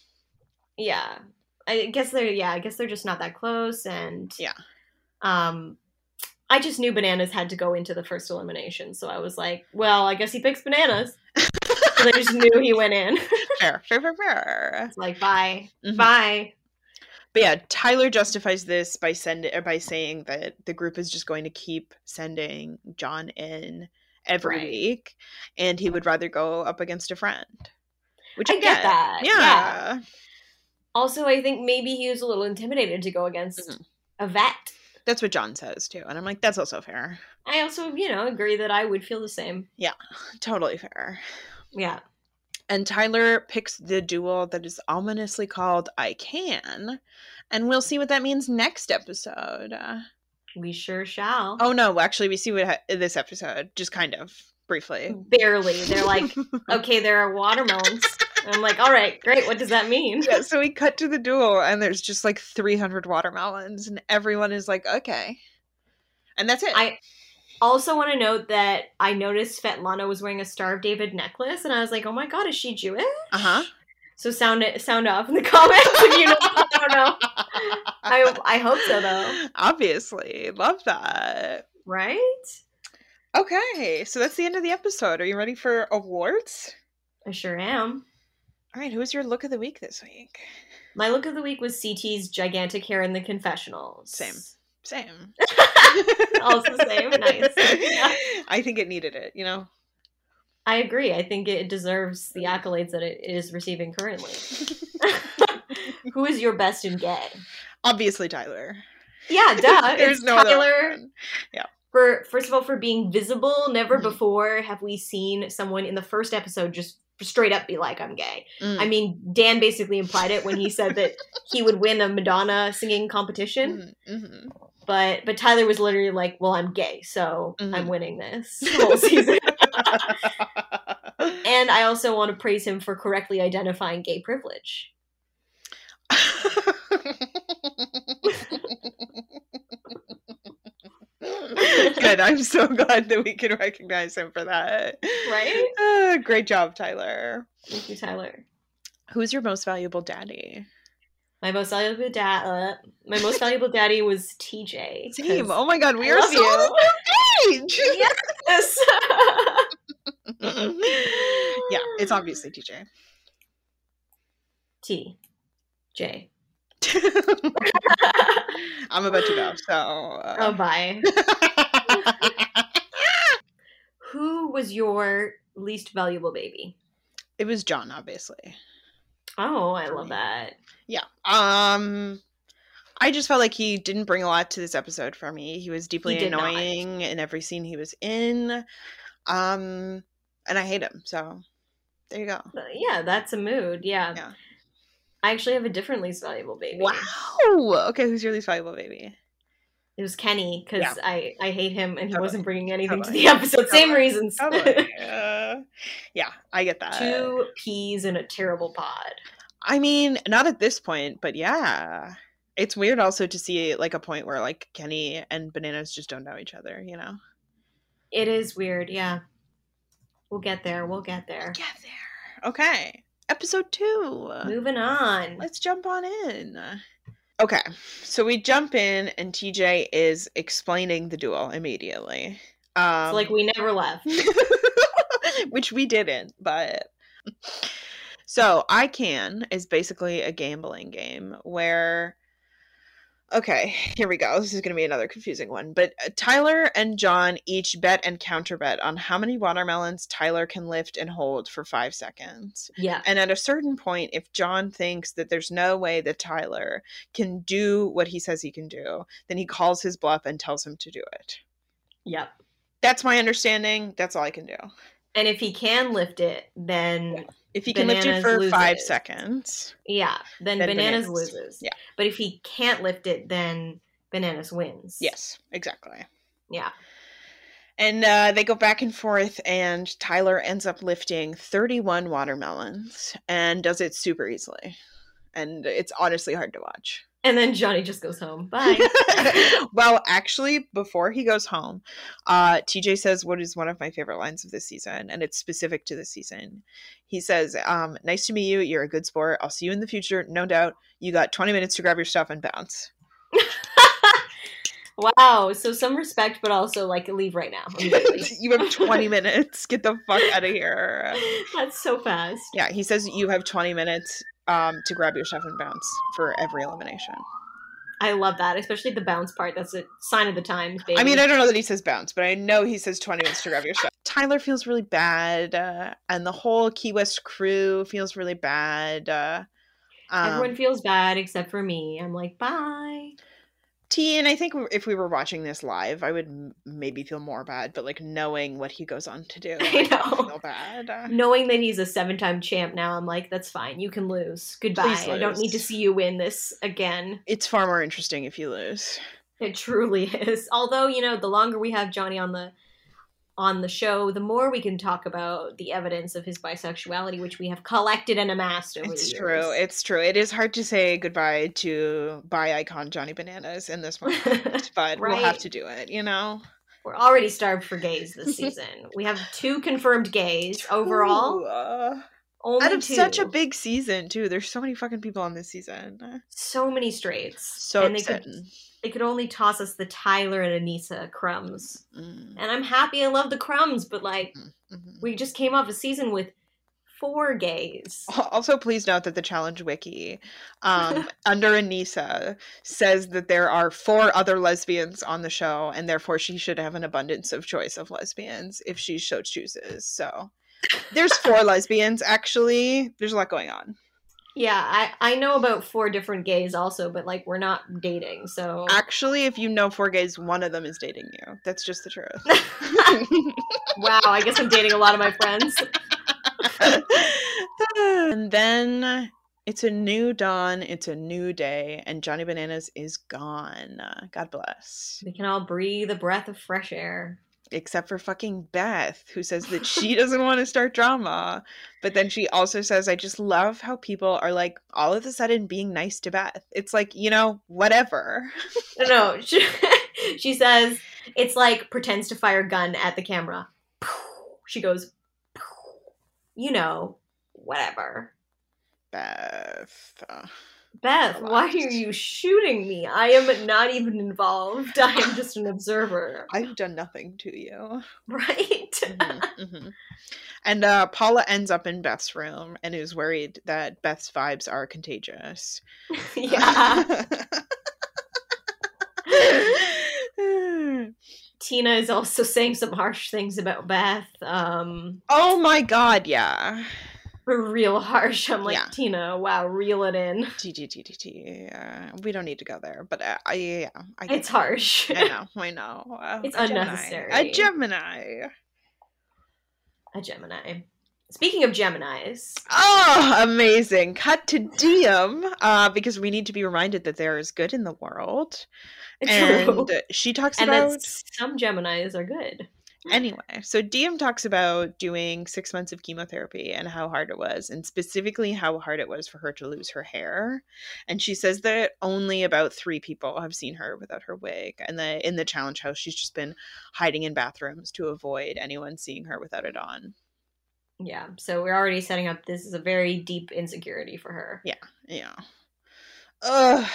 Yeah. I guess they're yeah, I guess they're just not that close and Yeah. Um I just knew bananas had to go into the first elimination, so I was like, well, I guess he picks bananas. I just knew he went in. Fair, fair, fair, fair. it's like, bye. Mhm. Bye. But yeah, Tyler justifies this by sending by saying that the group is just going to keep sending John in every Right. week, and he would rather go up against a friend. Which I get that, Yeah. yeah. Also, I think maybe he was a little intimidated to go against Mhm. a vet. that's what John says too, and I'm like, that's also fair. I also, you know, agree that I would feel the same. Yeah, totally fair. Yeah. And Tyler picks the duel that is ominously called "I Can," and we'll see what that means next episode. Uh, We sure shall. oh no, actually, we see what ha- this episode just kind of briefly. Barely. They're like, okay, there are watermelons. And I'm like, all right, great. What does that mean? yeah, so we cut to the duel, and there's just like 300 watermelons, and everyone is like, okay. And that's it. I also want to note that I noticed Svetlana was wearing a Star of David necklace, and I was like, oh my god, is she Jewish? uh huh. So sound it, sound off in the comments if you know. I don't know. I I hope so though. Obviously. Love that. Right? Okay, so that's the end of the episode. Are you ready for awards? I sure am. All right, who's your look of the week this week? My look of the week was CT's gigantic hair in the confessionals. Same. Same. Also same. Nice. I think it needed it, you know? I agree. I think it deserves the accolades that it is receiving currently. Who is your best in gay? Obviously, Tyler. Yeah, duh. There's it's no other Tyler. option. For first of all, for being visible. Never Mhm. before have we seen someone in the first episode just straight up be like, "I'm gay." Mm. I mean, Dan basically implied it when he said that he would win a Madonna singing competition. Mhm, mhm. But but Tyler was literally like, "Well, I'm gay, so Mhm. I'm winning this whole season." and I also want to praise him for correctly identifying gay privilege. Good. I'm so glad that we can recognize him for that. Right? Uh, great job, Tyler. Thank you, Tyler. Who's your most valuable daddy? My most valuable dad. Uh, my most valuable daddy was TJ. Same. Oh my god, we I are so on the same page. Yes. yeah, it's obviously TJ. T. J. I'm about to go, so. uh, Oh, bye. Who was your least valuable baby? it was John, obviously. Oh, I love that. Yeah. Um I just felt like he didn't bring a lot to this episode for me. He was deeply not. annoying in every scene he was in. Um and I hate him. So there you go. Uh, Yeah, that's a mood. Yeah. Yeah. I actually have a different least valuable baby. Wow. Okay, who's your least valuable baby? It was Kenny because Yeah. I I hate him and he Totally. wasn't bringing anything Totally. to the episode. Same Totally. reasons. Totally. uh, yeah, I get that. Two peas in a terrible pod. I mean, not at this point, but yeah. It's weird also to see like a point where like Kenny and Bananas just don't know each other, you know? It is weird. Yeah. We'll get there. We'll get there. Get there. Okay. Episode two. Moving on. Let's jump on in. Okay, so we jump in, and TJ is explaining the duel immediately. Um, It's like we never left. which we didn't, but so I can is basically a gambling game where okay, here we go. This is going to be another confusing one, but uh, Tyler and John each bet and counter bet on how many watermelons Tyler can lift and hold for 5 seconds. Yeah. And at a certain point, if John thinks that there's no way that Tyler can do what he says he can do, then he calls his bluff and tells him to do it. Yep. That's my understanding. That's all I can do. And if he can lift it, then If he can lift it for five seconds, yeah, then, Then bananas, Bananas. loses. Yeah. But if he can't lift it, then bananas wins. yes, exactly. Yeah. And uh, they go back and forth, and Tyler ends up lifting 31 watermelons and does it super easily. And it's honestly hard to watch. And then Johnny just goes home. Bye. well, actually, before he goes home, uh, TJ says what is one of my favorite lines of this season, and it's specific to this season. He says, um, Nice to meet you. You're a good sport. I'll see you in the future. No doubt. You got 20 minutes to grab your stuff and bounce. wow. So some respect, but also like leave right now. you have 20 minutes. Get the fuck out of here. That's so fast. Yeah, he says you have 20 minutes um, to grab your stuff and bounce for every elimination. I love that, especially the bounce part. That's a sign of the times, baby. I mean, I don't know that he says bounce, but I know he says 20 minutes to grab your stuff. Tyler feels really bad, uh, and the whole Key West crew feels really bad. Uh, um, everyone feels bad except for me. I'm like, bye. T, and I think if we were watching this live, I would m- maybe feel more bad, but like knowing what he goes on to do, I don't know. feel bad. Uh, Knowing that he's a seven-time champ now, I'm like, that's fine. You can lose. Goodbye. Please I don't need to see you win this again. it's far more interesting if you lose. It truly is. Although, you know, the longer we have Johnny on the on the show, the more we can talk about the evidence of his bisexuality, which we have collected and amassed over It's the true. years. It's true. It is true. It is hard to say goodbye to bi icon Johnny Bananas in this moment, but we'll have to do it, you know? We're already starved for gays this season. we have two confirmed gays overall. Uh, Only out of two. such a big season, too. There's so many fucking people on this season. so many straights. So and they could. They could only toss us the Tyler and Aneesa crumbs. Mm, And I'm happy I love the crumbs, but like mhm. we just came off a season with four gays. Also, please note that the challenge wiki um, under Aneesa says that there are four other lesbians on the show, and therefore she should have an abundance of choice of lesbians if she so chooses. So there's four lesbians, actually. There's a lot going on. Yeah, I I know about four different gays also, but like we're not dating, so Actually, if you know four gays, one of them is dating you. That's just the truth. wow, I guess I'm dating a lot of my friends. and then it's a new dawn, it's a new day, and Johnny Bananas is gone. God bless. We can all breathe a breath of fresh air. Except for fucking Beth, who says that she doesn't want to start drama. But then she also says, I just love how people are like all of a sudden being nice to Beth. It's like, you know, whatever. No, no. She, she says it's like pretends to fire a gun at the camera. She goes, you know, whatever. Beth. Beth, why are you shooting me? I am not even involved. I am just an observer. I've done nothing to you. Right? Mhm, mhm. And uh, Paula ends up in Beth's room and is worried that Beth's vibes are contagious. yeah. Tina is also saying some harsh things about Beth. Um, oh my god, yeah. Real harsh. I'm like, Yeah. Tina, wow, reel it in. T T T T T. uh, We don't need to go there, but uh, I yeah, I It's it. harsh. I know, I know. Uh, It's a Gemini. unnecessary. A Gemini. A Gemini. Speaking of Geminis, Oh, amazing. Cut to Diem, uh, because we need to be reminded that there is good in the world. true. And she talks and about some Geminis are good. Anyway, so Diem talks about doing six months of chemotherapy and how hard it was, and specifically how hard it was for her to lose her hair. And she says that only about three people have seen her without her wig, and that in the challenge house, she's just been hiding in bathrooms to avoid anyone seeing her without it on. Yeah, so we're already setting up this is a very deep insecurity for her. Yeah. Yeah. Ugh.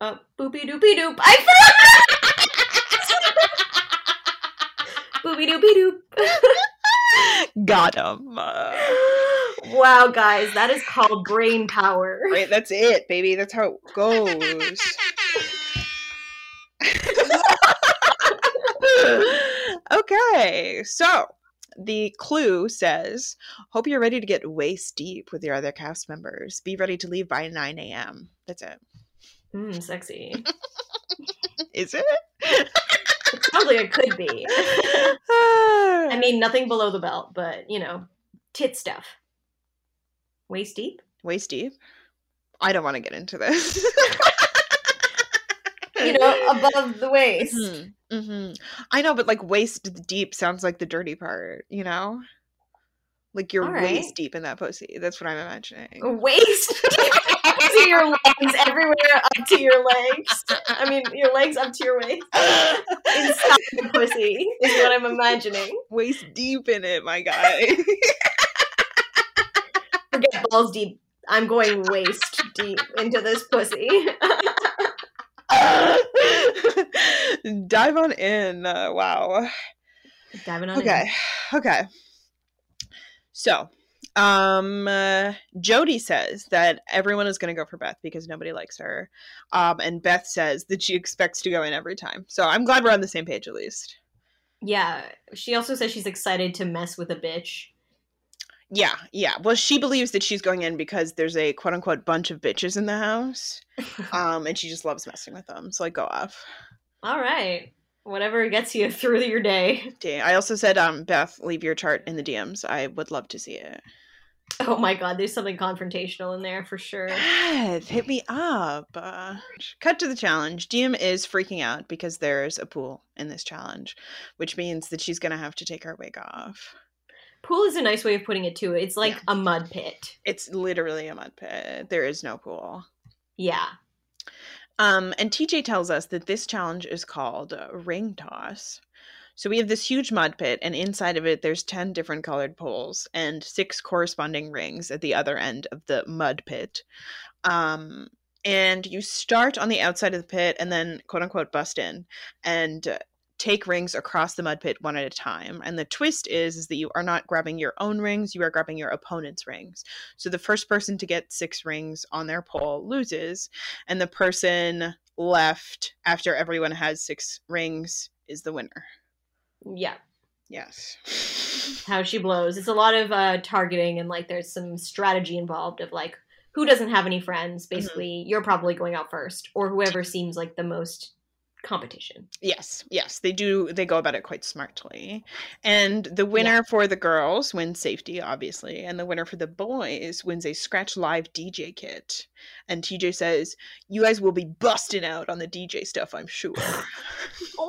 Uh, boopy doopy doop. I Boopy doopy doop. Got him. Uh, wow, guys, that is called brain power. right, that's it, baby. That's how it goes. okay, so the clue says, Hope you're ready to get waist deep with your other cast members. Be ready to leave by 9 a.m. That's it. Mm, sexy. Is it? Sounds like it could be. I mean, nothing below the belt, but you know, tit stuff. Waist deep. waist deep? I don't want to get into this. You know, above the waist. hmm hmm I know, but like waist deep sounds like the dirty part, you know? Like you're right. waist deep in that pussy. That's what I'm imagining. Waist to your legs, everywhere up to your legs. I mean, your legs up to your waist. Inside the pussy is what I'm imagining. waist deep in it, my guy. Forget balls deep. I'm going waist deep into this pussy. Dive on in. Uh, wow. Diving on Okay. Okay. So, um, uh, Jodi says that everyone is going to go for Beth because nobody likes her. Um, and Beth says that she expects to go in every time. So I'm glad we're on the same page at least. Yeah. She also says she's excited to mess with a bitch. Yeah, yeah. Well, she believes that she's going in because there's a quote unquote bunch of bitches in the house. Um, and she just loves messing with them. So like go off. All right. Whatever gets you through your day. I also said, um, Beth, leave your chart in the DMs. I would love to see it. Oh my god, there's something confrontational in there for sure. Hit me up. Uh, cut to the challenge. Diem is freaking out because there's a pool in this challenge, which means that she's gonna have to take her wig off. Pool is a nice way of putting it too. It's like Yeah. a mud pit. It's literally a mud pit. There is no pool. Yeah. Um, and TJ tells us that this challenge is called ring toss. So we have this huge mud pit, and inside of it, there's 10 different colored poles and six corresponding rings at the other end of the mud pit. Um, and you start on the outside of the pit and then, quote unquote, bust in and uh, take rings across the mud pit one at a time. And the twist is, is that you are not grabbing your own rings, you are grabbing your opponent's rings. So the first person to get six rings on their pole loses and the person left after everyone has six rings is the winner. Yeah. Yes. How she blows. It's a lot of uh targeting and like there's some strategy involved of like who doesn't have any friends, basically, you're probably going out first, or whoever seems like the most competition. Yes, yes, they do. They go about it quite smartly. And the winner for the girls wins safety, obviously, and the winner for the boys wins a scratch live DJ kit. And TJ says, "You guys will be busting out on the DJ stuff, I'm sure." Oh,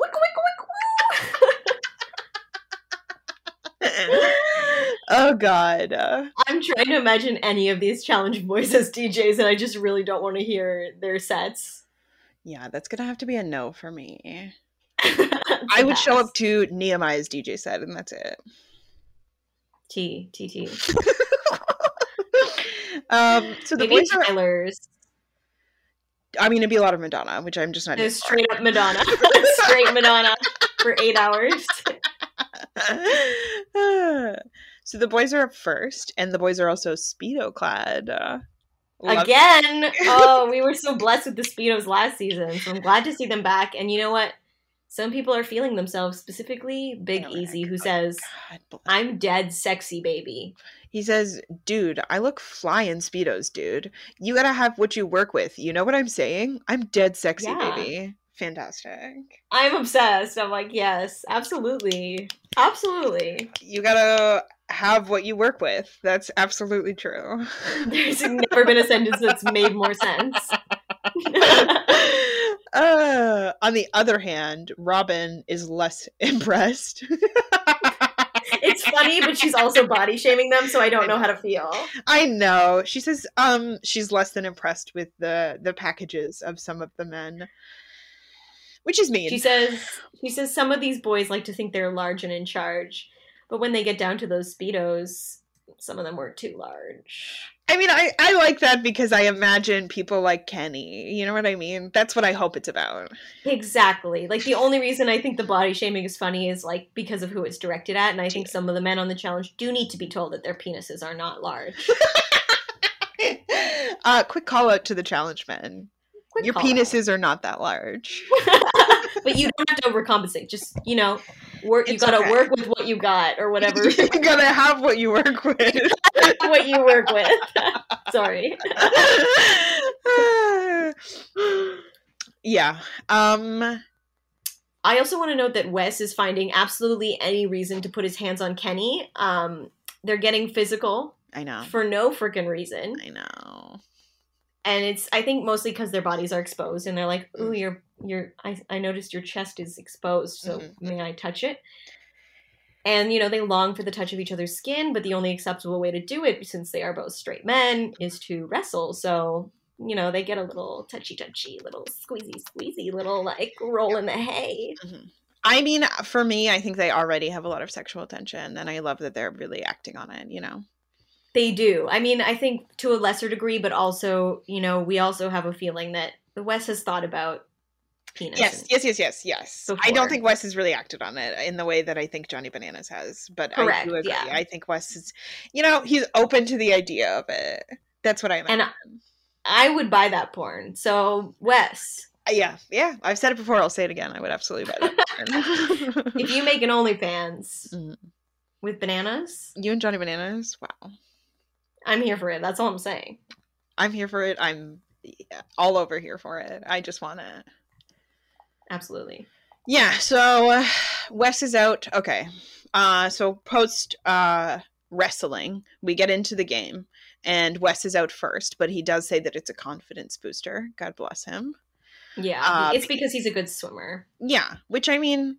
oh God. I'm trying to imagine any of these challenge boys as DJs, and I just really don't want to hear their sets. yeah, that's gonna have to be a no for me. I would show up to Nehemiah's DJ set, and that's it. T T T. um, so the Maybe boys are. Tyler's. I mean, it'd be a lot of Madonna, which I'm just not. For. straight up Madonna. straight Madonna for eight hours. so the boys are up first, and the boys are also speedo clad. Uh, Again. Oh, we were so blessed with the Speedos last season. So I'm glad to see them back. And you know what? Some people are feeling themselves, specifically Big Eric. Easy, who says, God I'm dead sexy, baby. He says, "Dude, I look fly in speedos, dude. You gotta have what you work with. You know what I'm saying? I'm dead sexy, Yeah. baby. Fantastic. I'm obsessed. I'm like, yes, absolutely. Absolutely. You gotta have what you work with. That's absolutely true." There's never been a sentence that's made more sense. uh, on the other hand, Robin is less impressed. it's funny, but she's also body shaming them, so I don't know how to feel. I know. She says um she's less than impressed with the the packages of some of the men. Which is mean. She says she says some of these boys like to think they're large and in charge, but when they get down to those speedos, some of them were too large. I mean, I, I like that because I imagine people like Kenny. You know what I mean? That's what I hope it's about. Exactly. Like the only reason I think the body shaming is funny is like because of who it's directed at, and I think some of the men on the challenge do need to be told that their penises are not large. uh, quick call out to the challenge men. Quick Your penises are not that large. but you don't have to overcompensate. Just you know, work. You gotta okay. work with what you got or whatever. you gotta have what you work with. what you work with. Sorry. yeah. Um. I also want to note that Wes is finding absolutely any reason to put his hands on Kenny. Um, they're getting physical I know. for no freaking reason, I know. And it's I think mostly because their bodies are exposed, and they're like, "Ooh, mm. your your I I noticed your chest is exposed, so Mhm. may I touch it?" And you know they long for the touch of each other's skin, but the only acceptable way to do it, since they are both straight men, is to wrestle. So you know they get a little touchy touchy, little squeezy squeezy, little like roll in the hay. Mm-hmm. I mean, for me, I think they already have a lot of sexual tension, and I love that they're really acting on it. You know. They do. I mean, I think to a lesser degree, but also, you know, we also have a feeling that the West has thought about penis. Yes, yes, yes, yes, yes. I don't think Wes has really acted on it in the way that I think Johnny Bananas has, but I do agree. yeah. I think Wes is, you know, he's open to the idea of it. That's what I meant. And I would buy that porn. So, Wes, yeah, yeah. I've said it before. I'll say it again. I would absolutely buy that. if you make an OnlyFans Mhm. with bananas, you and Johnny Bananas, wow. I'm here for it. That's all I'm saying. I'm here for it. I'm all over here for it. I just want it. Absolutely. Yeah, so uh, Wes is out. Okay. Uh so post uh wrestling, we get into the game and Wes is out first, but he does say that it's a confidence booster. God bless him. Yeah. Uh, it's because he's a good swimmer. Yeah, which I mean,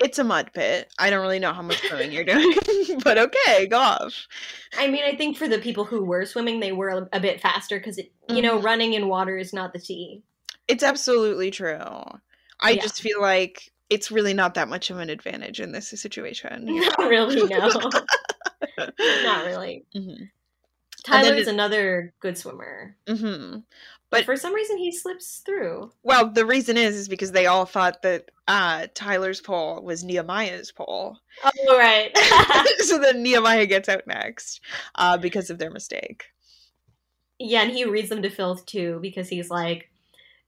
it's a mud pit. I don't really know how much swimming you're doing, but okay, go off. I mean, I think for the people who were swimming, they were a, bit faster because, you know, Mhm. running in water is not the tea. It's absolutely true. I Yeah. just feel like it's really not that much of an advantage in this situation. Not really, no. not really. hmm Tyler's it- another good swimmer. hmm But for some reason he slips through. Well, the reason is is because they all thought that uh, Tyler's pole was Nehemiah's pole, Oh right. so then Nehemiah gets out next uh, because of their mistake. yeah, and he reads them to filth too because he's like,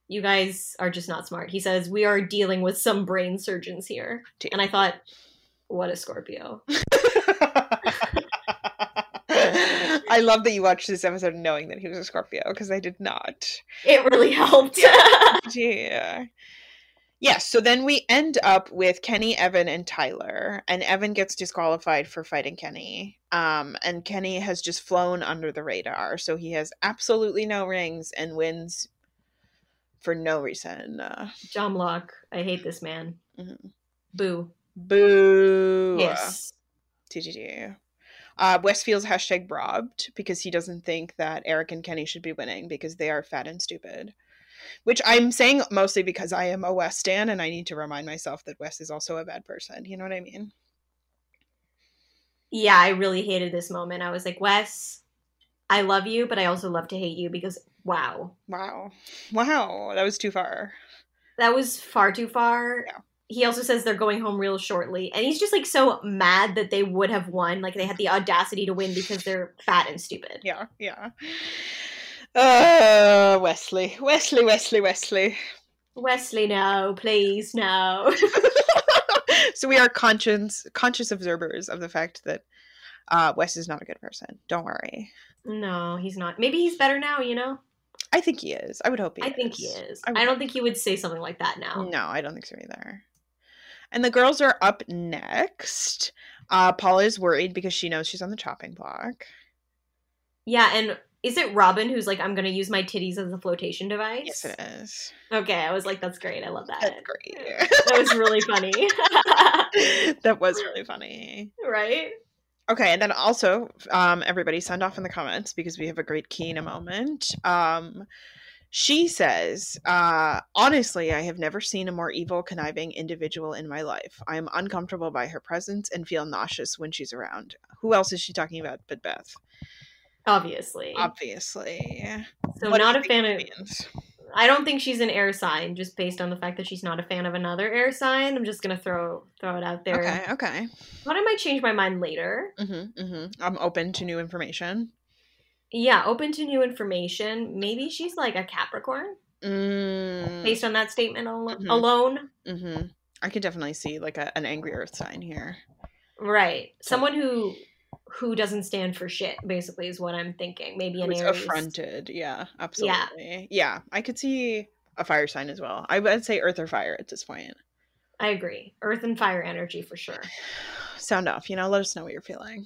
You guys are just not smart. He says, We are dealing with some brain surgeons here. And I thought, what a Scorpio. I love that you watched this episode knowing that he was a Scorpio because I did not. It really helped. Yeah. Yes, so then we end up with Kenny, Evan, and Tyler, and Evan gets disqualified for fighting Kenny. Um, and Kenny has just flown under the radar, so he has absolutely no rings and wins for no reason. Uh, John Locke. I hate this man. Mhm. Boo. boo. Yes. TGG. Uh, Wes feels hashtag robbed because he doesn't think that Eric and Kenny should be winning because they are fat and stupid. Which I'm saying mostly because I am a Wes stan and I need to remind myself that Wes is also a bad person. You know what I mean? Yeah, I really hated this moment. I was like, Wes, I love you, but I also love to hate you because wow. Wow. Wow. That was too far. That was far too far. Yeah. He also says they're going home real shortly. And he's just like so mad that they would have won. Like they had the audacity to win because they're fat and stupid. Yeah. Yeah. Uh, Wesley. Wesley, Wesley, Wesley. Wesley, no, please, no. so we are conscious conscious observers of the fact that uh, Wes is not a good person. Don't worry. no, he's not. Maybe he's better now, you know? I think he is. I would hope he I is. think he is. I I, don't think he would say something like that now. No, I don't think so either. And the girls are up next. Uh, Paula is worried because she knows she's on the chopping block. Yeah, and is it Robin who's like, I'm going to use my titties as a flotation device? Yes, it is. Okay, I was like, that's great. I love that. That's great. That was really funny. that was really funny. right? Okay, and then also, um, everybody send off in the comments because we have a great key in a moment. Um, she says, uh, honestly, I have never seen a more evil, conniving individual in my life. I am uncomfortable by her presence and feel nauseous when she's around. Who else is she talking about but Beth? Obviously. Obviously. so What not a fan of means? I don't think she's an air sign just based on the fact that she's not a fan of another air sign. I'm just going to throw throw it out there. Okay, okay. But I might change my mind later. Mm-hmm, mm-hmm. I'm open to new information. Yeah, open to new information. Maybe she's like a Capricorn Mm, based on that statement al- Mhm. alone. mm-hmm. I could definitely see like a, an angry earth sign here. Right. Someone who who doesn't stand for shit basically is what I'm thinking. Maybe an Who's Aries. affronted. Yeah, absolutely. Yeah. Yeah. I could see a fire sign as well. I would say earth or fire at this point. I agree. Earth and fire energy for sure. Sound off, you know, let us know what you're feeling.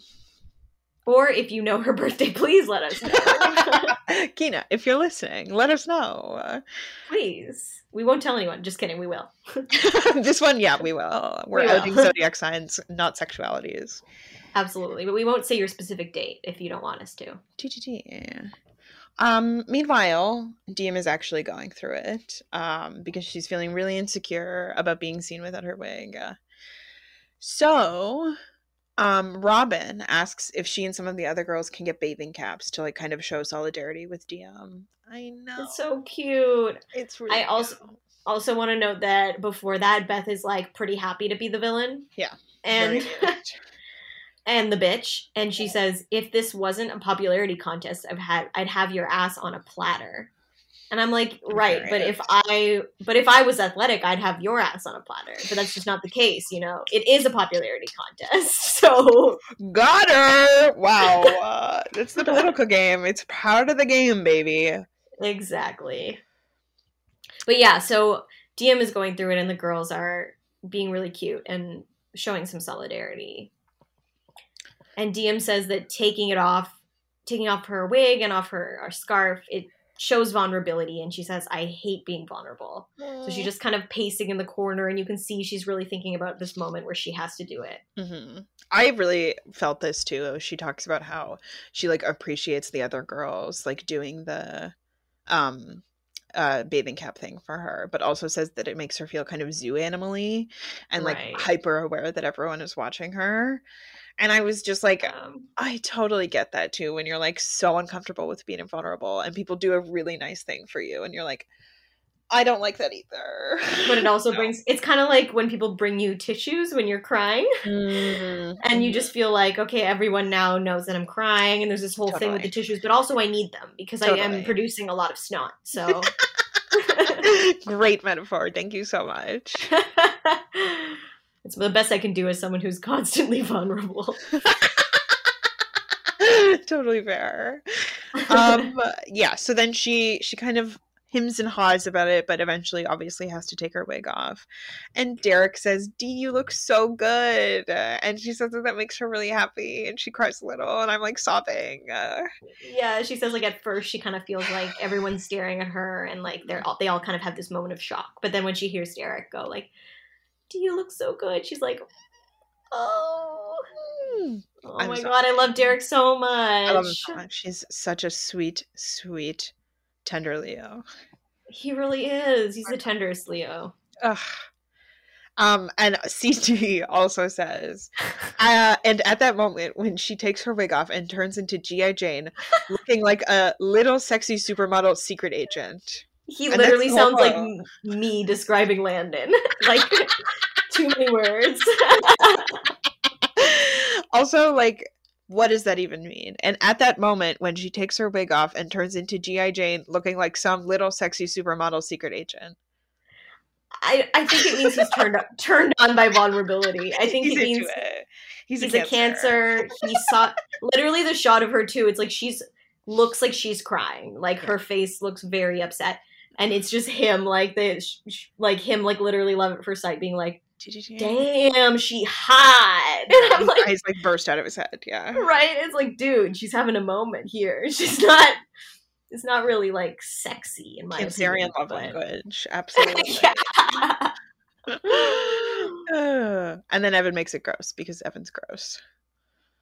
Or if you know her birthday, please let us know. Kina, if you're listening, let us know. please. We won't tell anyone. Just kidding. We will. this one, yeah, we will. We're We will. outing zodiac signs, not sexualities. Absolutely. But we won't say your specific date if you don't want us to. TGT. Um, meanwhile, Diem is actually going through it um, because she's feeling really insecure about being seen without her wig. So, um, Robin asks if she and some of the other girls can get bathing caps to like kind of show solidarity with Diem. I know It's so cute. it's really. I also- cute. Also, want to note that before that, Beth is like pretty happy to be the villain. Yeah, And and the bitch, and she says, "If this wasn't a popularity contest, I've had I'd have your ass on a platter." And I'm like, right, but if. I but if I was athletic, I'd have your ass on a platter. But that's just not the case, you know. It is a popularity contest, so got her. Wow, uh, it's the political game. It's part of the game, baby. exactly. But yeah, so Diem is going through it, and the girls are being really cute and showing some solidarity. And Diem says that taking it off, taking off her wig and off her, her scarf, it shows vulnerability. And she says, "I hate being vulnerable." So she's just kind of pacing in the corner, and you can see she's really thinking about this moment where she has to do it. hmm I really felt this too. She talks about how she like appreciates the other girls like doing the um uh bathing cap thing for her, but also says that it makes her feel kind of zoo animally and like Right. hyper aware that everyone is watching her. And I was just like, Um, I totally get that too when you're like so uncomfortable with being vulnerable and people do a really nice thing for you and you're like, I don't like that either. but it also No. brings it's kind of like when people bring you tissues when you're crying. Mhm. and you just feel like okay everyone now knows that i'm crying and there's this whole thing with the tissues but also i need them because i am producing a lot of snot so Great metaphor. Thank you so much. it's the best i can do as someone who's constantly vulnerable totally fair. Um, yeah. So then she she kind of hims and haws about it, but eventually, obviously, has to take her wig off. And Derek says, "Dee, you look so good," and she says that that makes her really happy, and she cries a little, and I'm like sobbing. Yeah, she says like at first she kind of feels like everyone's staring at her and like they're all they all kind of have this moment of shock. But then when she hears Derek go like, "Do you look so good?" She's like, "Oh, mm. oh I'm my so- god, I love Derek so much." I love him so much. She's such a sweet, sweet, tender Leo. He really is. He's the tenderest Leo. Ugh. Um, and CT also says, uh, and at that moment when she takes her wig off and turns into GI Jane, looking like a little sexy supermodel secret agent. He And literally sounds like me describing Landon. like too many words. also, like, what does that even mean? And at that moment when she takes her wig off and turns into GI Jane, looking like some little sexy supermodel secret agent, I, I think it means he's turned up, turned on by vulnerability. I think he's it means it. He's, he's, a, cancer. He saw literally the shot of her too. It's like she's looks like she's crying. Like her face looks very upset, and it's just him, like the sh- sh- like him, like literally love at first sight, being like, "Damn, she hot." And I'm like, Eyes like burst out of his head. Yeah. right? It's like, dude, she's having a moment here. She's not. It's not really like sexy in my Cancerian opinion, love but- language. Absolutely. And then Evan makes it gross because Evan's gross.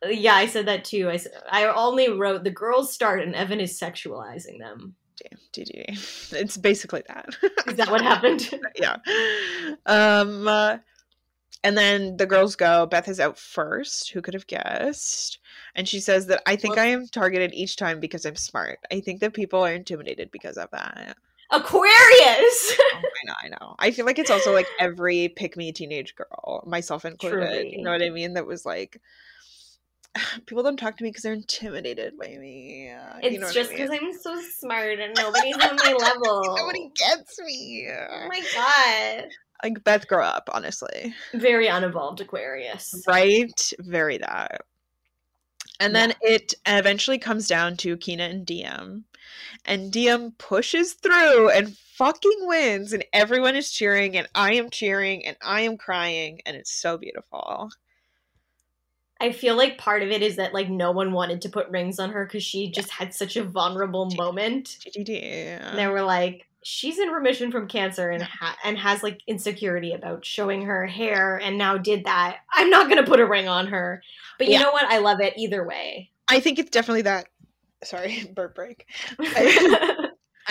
yeah, I said that too. i i only wrote the girls start and Evan is sexualizing them. GG. It's basically that. Is that what happened? yeah. Um, uh, and then the girls go. Beth is out first. Who could have guessed? And she says that I think Well- I am targeted each time because I'm smart. I think that people are intimidated because of that. Aquarius. Oh, I know, I know. I feel like it's also like every pick me teenage girl, myself included. Truly. You know what I mean? That was like, people don't talk to me because they're intimidated by me. Uh, It's you know I just mean? because I'm so smart and nobody's on my level. Nobody gets me. Oh my god. Like Beth, grow up, honestly. Very unevolved Aquarius. Right? Very that. And then it eventually comes down to Kina and Diem. And Diem pushes through and fucking wins. And everyone is cheering. And I am cheering. And I am crying. And it's so beautiful. I feel like part of it is that like no one wanted to put rings on her because she just had such a vulnerable moment. And they were like, she's in remission from cancer and ha- and has like insecurity about showing her hair and now did that. I'm not gonna put a ring on her. But you Yeah. know what? I love it either way. I think it's definitely that. Sorry, burp break.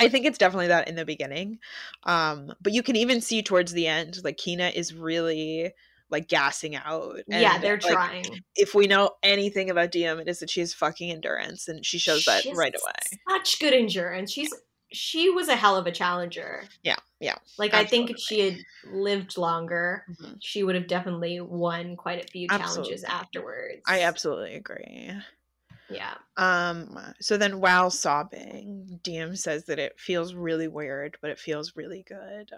I think it's definitely that in the beginning. Um, but you can even see towards the end, like Kina is really like gassing out. yeah, they're like, trying. If we know anything about Diem, it is that she has fucking endurance, and she shows that She has right away. Such good endurance. She's she was a hell of a challenger. Yeah, yeah. Like I think if she had lived longer, Mhm. she would have definitely won quite a few challenges Absolutely. afterwards. I absolutely agree. yeah. Um, so then while sobbing, Diem says that it feels really weird, but it feels really good.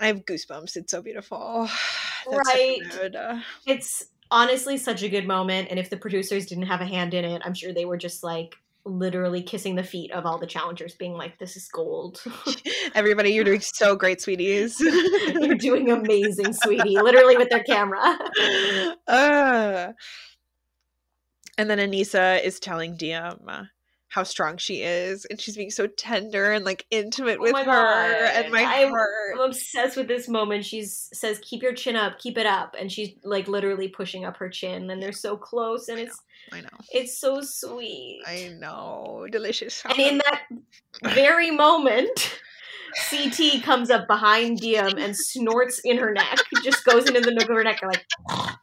I have goosebumps. It's so beautiful. That's Right. good. Uh, It's honestly such a good moment, and if the producers didn't have a hand in it, I'm sure they were just like literally kissing the feet of all the challengers, being like, "This is gold. everybody, you're doing so great, sweeties. You're doing amazing, sweetie." Literally with their camera. uh, and then Aneesa is telling Diem how strong she is, and she's being so tender and like intimate Oh with her, God. and my I'm- heart. I'm obsessed with this moment. She says, "Keep your chin up, keep it up," and she's like literally pushing up her chin, and they're so close, and it's I know. it's so sweet. I know. Delicious. And in that very moment, CT comes up behind Diem and snorts in her neck. Just goes into the nook of her neck, and like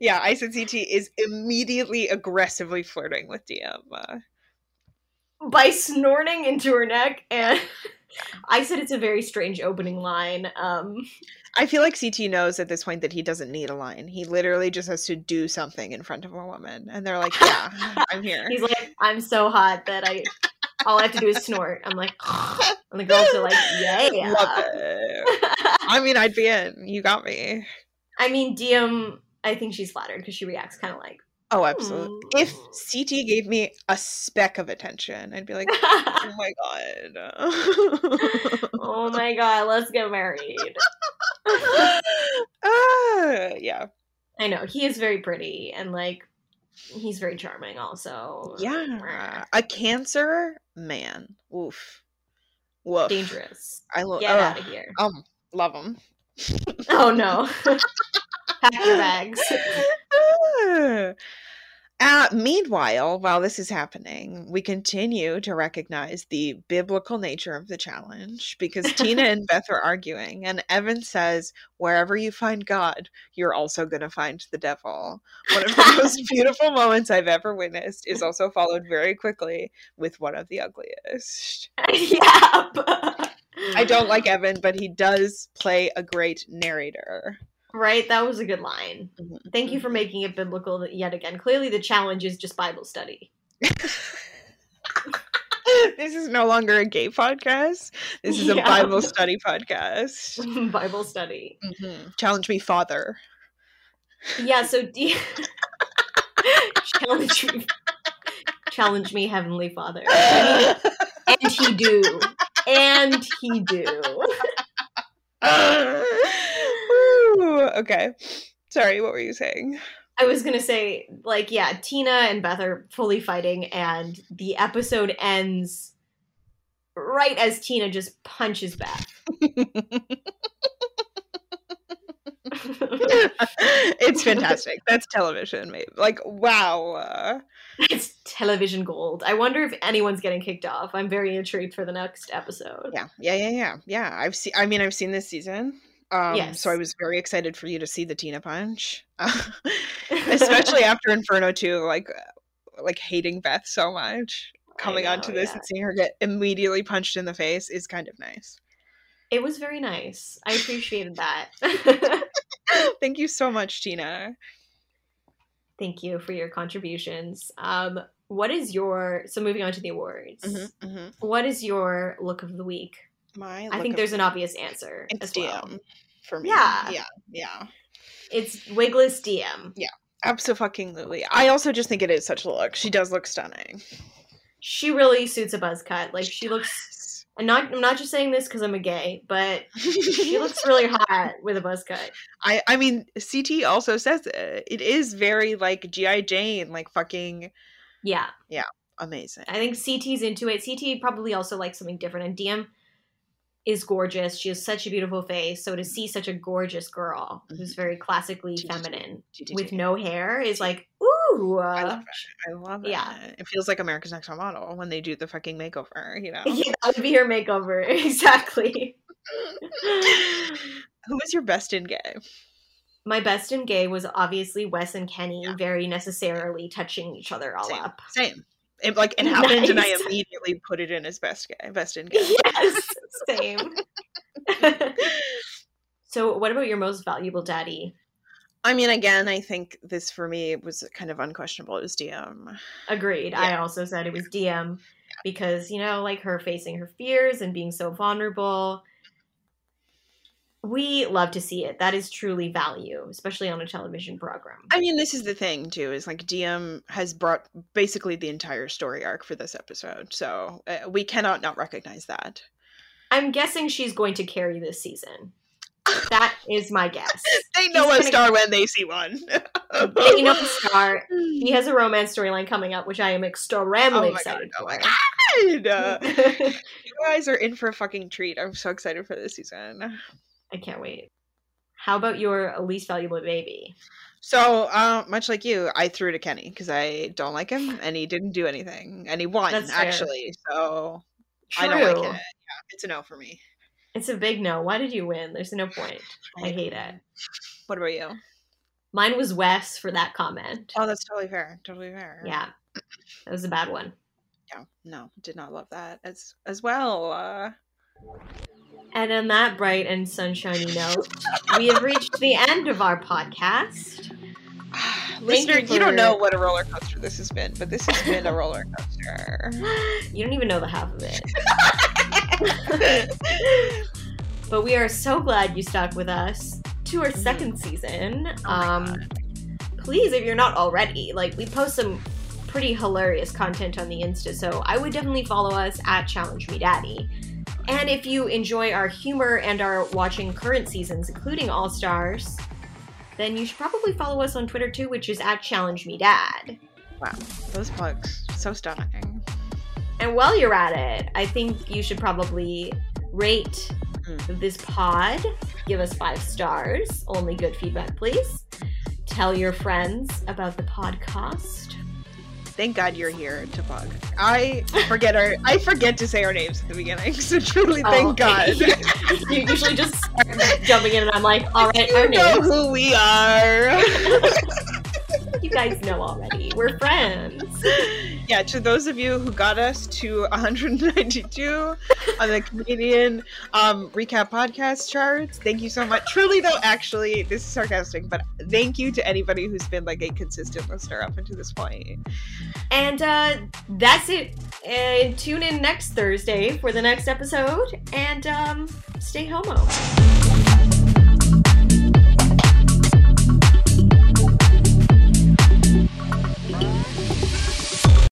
yeah, ICT is immediately aggressively flirting with. Uh, by snorting into her neck. And I said it's a very strange opening line. Um, I feel like CT knows at this point that he doesn't need a line. He literally just has to do something in front of a woman, and they're like, "Yeah, I'm here." he's like, "I'm so hot that I." All I have to do is snort. I'm like, and the girls are like, "Yeah." I mean, I'd be in. You got me. I mean, Diem. I think she's flattered because she reacts kind of like, Oh, absolutely. If Hmm. CT gave me a speck of attention, I'd be like, oh my god. oh my god, let's get married. Ah, yeah. I know he is very pretty and like he's very charming also. Yeah. A cancer man. Oof. Woof. dangerous. I lo- Get out of here. Um, love him. Oh no. Pack your bags. Uh, meanwhile, while this is happening, we continue to recognize the biblical nature of the challenge because Tina and Beth are arguing, and Evan says, Wherever you find God, you're also going to find the devil. One of the most beautiful moments I've ever witnessed is also followed very quickly with one of the ugliest. yeah. I don't like Evan, but he does play a great narrator. Right, that was a good line. Mhm. Thank you for making it biblical yet again. Clearly, the challenge is just Bible study. this is no longer a gay podcast. This is a Bible study podcast. Bible study. Mhm. Challenge me, Father. Yeah, so D- challenge me, challenge me, Heavenly Father. I mean, and he do, and he do. Okay. Sorry, what were you saying? I was gonna say, like, yeah, Tina and Beth are fully fighting, and the episode ends right as Tina just punches Beth. it's fantastic. That's television, mate. Like, wow. It's television gold. I wonder if anyone's getting kicked off. I'm very intrigued for the next episode. yeah, yeah, yeah, yeah, yeah. I've seen. I mean, I've seen this season. Um, Yes. So I was very excited for you to see the Tina punch, especially after Inferno 2, like, uh, like hating Beth so much. Coming I onto this yeah. and seeing her get immediately punched in the face is kind of nice. It was very nice. I appreciated that. Thank you so much, Tina. Thank you for your contributions. Um, what is your so moving on to the awards? Mhm, mhm. What is your look of the week? My I think there's an obvious answer It's as well. For me. Yeah. yeah, yeah. It's Wigless Diem. Yeah. Absolutely. I also just think it is such a look. She does look stunning. She really suits a buzz cut. Like she looks. I'm not. I'm not just saying this because I'm a gay, but she looks really hot with a buzz cut. I I mean, CT also says it. It is very like GI Jane, like fucking Yeah. Yeah, amazing. I think CT's into it. CT probably also likes something different, and Diem is gorgeous. She has such a beautiful face. So to see such a gorgeous girl who's Mhm. very classically feminine with no hair is like, ooh. I uh, love it. I love it. yeah. It feels like America's Next Top Model when they do the fucking makeover, you know. yeah, that would be her makeover exactly. Who was your best in gay? My best in gay was obviously Wes and Kenny Yeah. very necessarily touching each other all Same. up. Same. It like it happened and I immediately put it in as best. Best in gay. Yes, same. so, what about your most valuable daddy? I mean, again, I think this for me was kind of unquestionable. It was Diem. Agreed. I also said it was Diem because, you know, like her facing her fears and being so vulnerable. We love to see it. That is truly value, especially on a television program. I mean, this is the thing too. Is like Diem has brought basically the entire story arc for this episode, so uh, we cannot not recognize that. I'm guessing she's going to carry this season. That is my guess. They know He's a star when they see one. They know the star. He has a romance storyline coming up, which I am extremely Oh excited God, oh my for. God, you guys are in for a fucking treat. I'm so excited for this season. I can't wait. How about your least valuable baby? So, uh, much like you, I threw to Kenny because I don't like him, and he didn't do anything, and he won That's fair. actually. So True. I don't like it. Yeah, it's a no for me. It's a big no. Why did you win? There's no point. I hate it. What about you? Mine was Wes for that comment. Oh, that's totally fair. Totally fair. Yeah, that was a bad one. Yeah. No, did not love that as as well. Uh, And on that bright and sunshiny note, we have reached the end of our podcast. listener, you you, don't know what a roller coaster this has been, but this has been a roller coaster. You don't even know the half of it. But we are so glad you stuck with us to our second season. Oh um, please, if you're not already, like we post some pretty hilarious content on the Insta, so I would definitely follow us at Challenge Me Daddy. And if you enjoy our humor and are watching current seasons, including All Stars, then you should probably follow us on Twitter too, which is at Challenge Me Dad. Wow, those plugs so stunning. And while you're at it, I think you should probably rate Mm. this pod. Give us five stars. Only good feedback, please. Tell your friends about the podcast. Thank God you're here to bug. I forget our I forget to say our names at the beginning, so truly oh, thank Oh, God. you usually just start jumping in, and I'm like, all right, our know names. who we are. You guys know already. We're friends. Yeah, to those of you who got us to 192 on the Canadian um, recap podcast charts, thank you so much. Truly, though, actually, this is sarcastic, but thank you to anybody who's been like a consistent listener up until this point. And uh, that's it. And tune in next Thursday for the next episode. And um, stay homo.